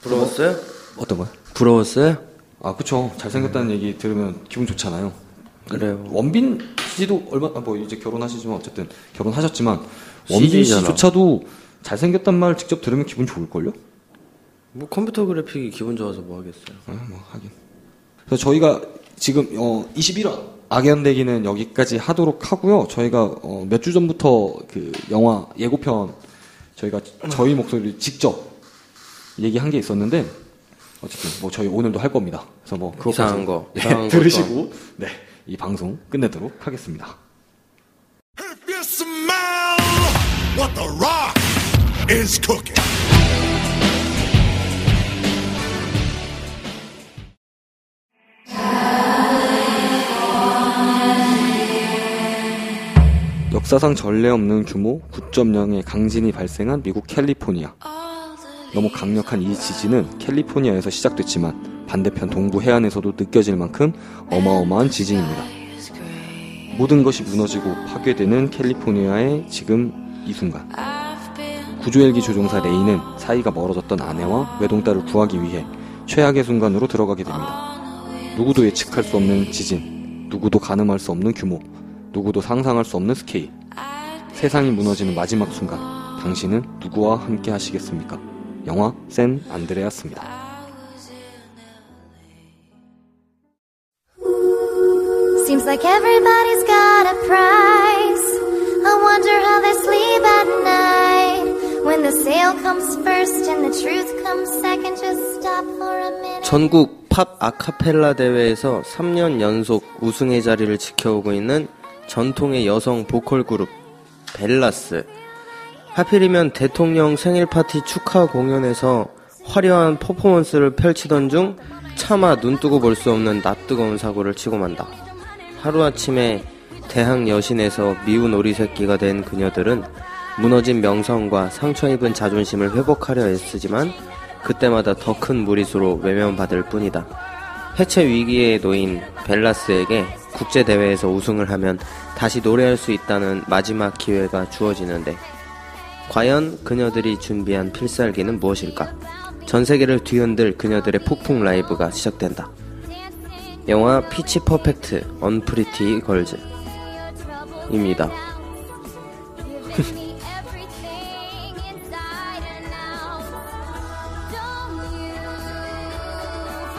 부러웠어요? 어떤 거요? 부러웠어요? 아 그쵸 잘생겼다는 얘기 들으면 기분 좋잖아요. 그래요. 원빈 씨도 얼마 아, 뭐 이제 결혼하시지만 어쨌든 결혼하셨지만 원빈 CG 잖아. 씨조차도 잘생겼단 말 직접 들으면 기분 좋을걸요? 뭐 컴퓨터 그래픽이 기분 좋아서 뭐 하겠어요. 아, 뭐 하긴. 그래서 저희가 지금 어 21화 악연대기는 여기까지 하도록 하고요. 저희가 어, 몇 주 전부터 그 영화 예고편 저희가 저희 목소리를 직접 얘기한 게 있었는데 어쨌든 뭐 저희 오늘도 할 겁니다. 그래서 뭐 그것까지 이상한 거, 네, 이상한 거 들으시고 네 이 방송 끝내도록 하겠습니다. If you smell what the rock is cooking. 역사상 전례 없는 규모 9.0의 강진이 발생한 미국 캘리포니아. 너무 강력한 이 지진은 캘리포니아에서 시작됐지만 반대편 동부 해안에서도 느껴질 만큼 어마어마한 지진입니다. 모든 것이 무너지고 파괴되는 캘리포니아의 지금 이 순간. 구조헬기 조종사 레이는 사이가 멀어졌던 아내와 외동딸을 구하기 위해 최악의 순간으로 들어가게 됩니다. 누구도 예측할 수 없는 지진, 누구도 가늠할 수 없는 규모, 누구도 상상할 수 없는 스케일. 세상이 무너지는 마지막 순간, 당신은 누구와 함께 하시겠습니까? 영화 샌 안드레아스입니다. Seems like everybody's got a price. I wonder how they sleep at night. When the sale comes first and the truth comes second, just stop for a minute. 전국 팝 아카펠라 대회에서 3년 연속 우승의 자리를 지켜오고 있는 전통의 여성 보컬 그룹 벨라스. 하필이면 대통령 생일 파티 축하 공연에서 화려한 퍼포먼스를 펼치던 중 차마 눈뜨고 볼 수 없는 낯뜨거운 사고를 치고 만다. 하루아침에 대학 여신에서 미운 오리 새끼가 된 그녀들은 무너진 명성과 상처 입은 자존심을 회복하려 애쓰지만 그때마다 더 큰 무리수로 외면받을 뿐이다. 해체 위기에 놓인 벨라스에게 국제 대회에서 우승을 하면 다시 노래할 수 있다는 마지막 기회가 주어지는데 과연 그녀들이 준비한 필살기는 무엇일까? 전 세계를 뒤흔들 그녀들의 폭풍 라이브가 시작된다. 영화 피치 퍼펙트 언프리티 걸즈입니다.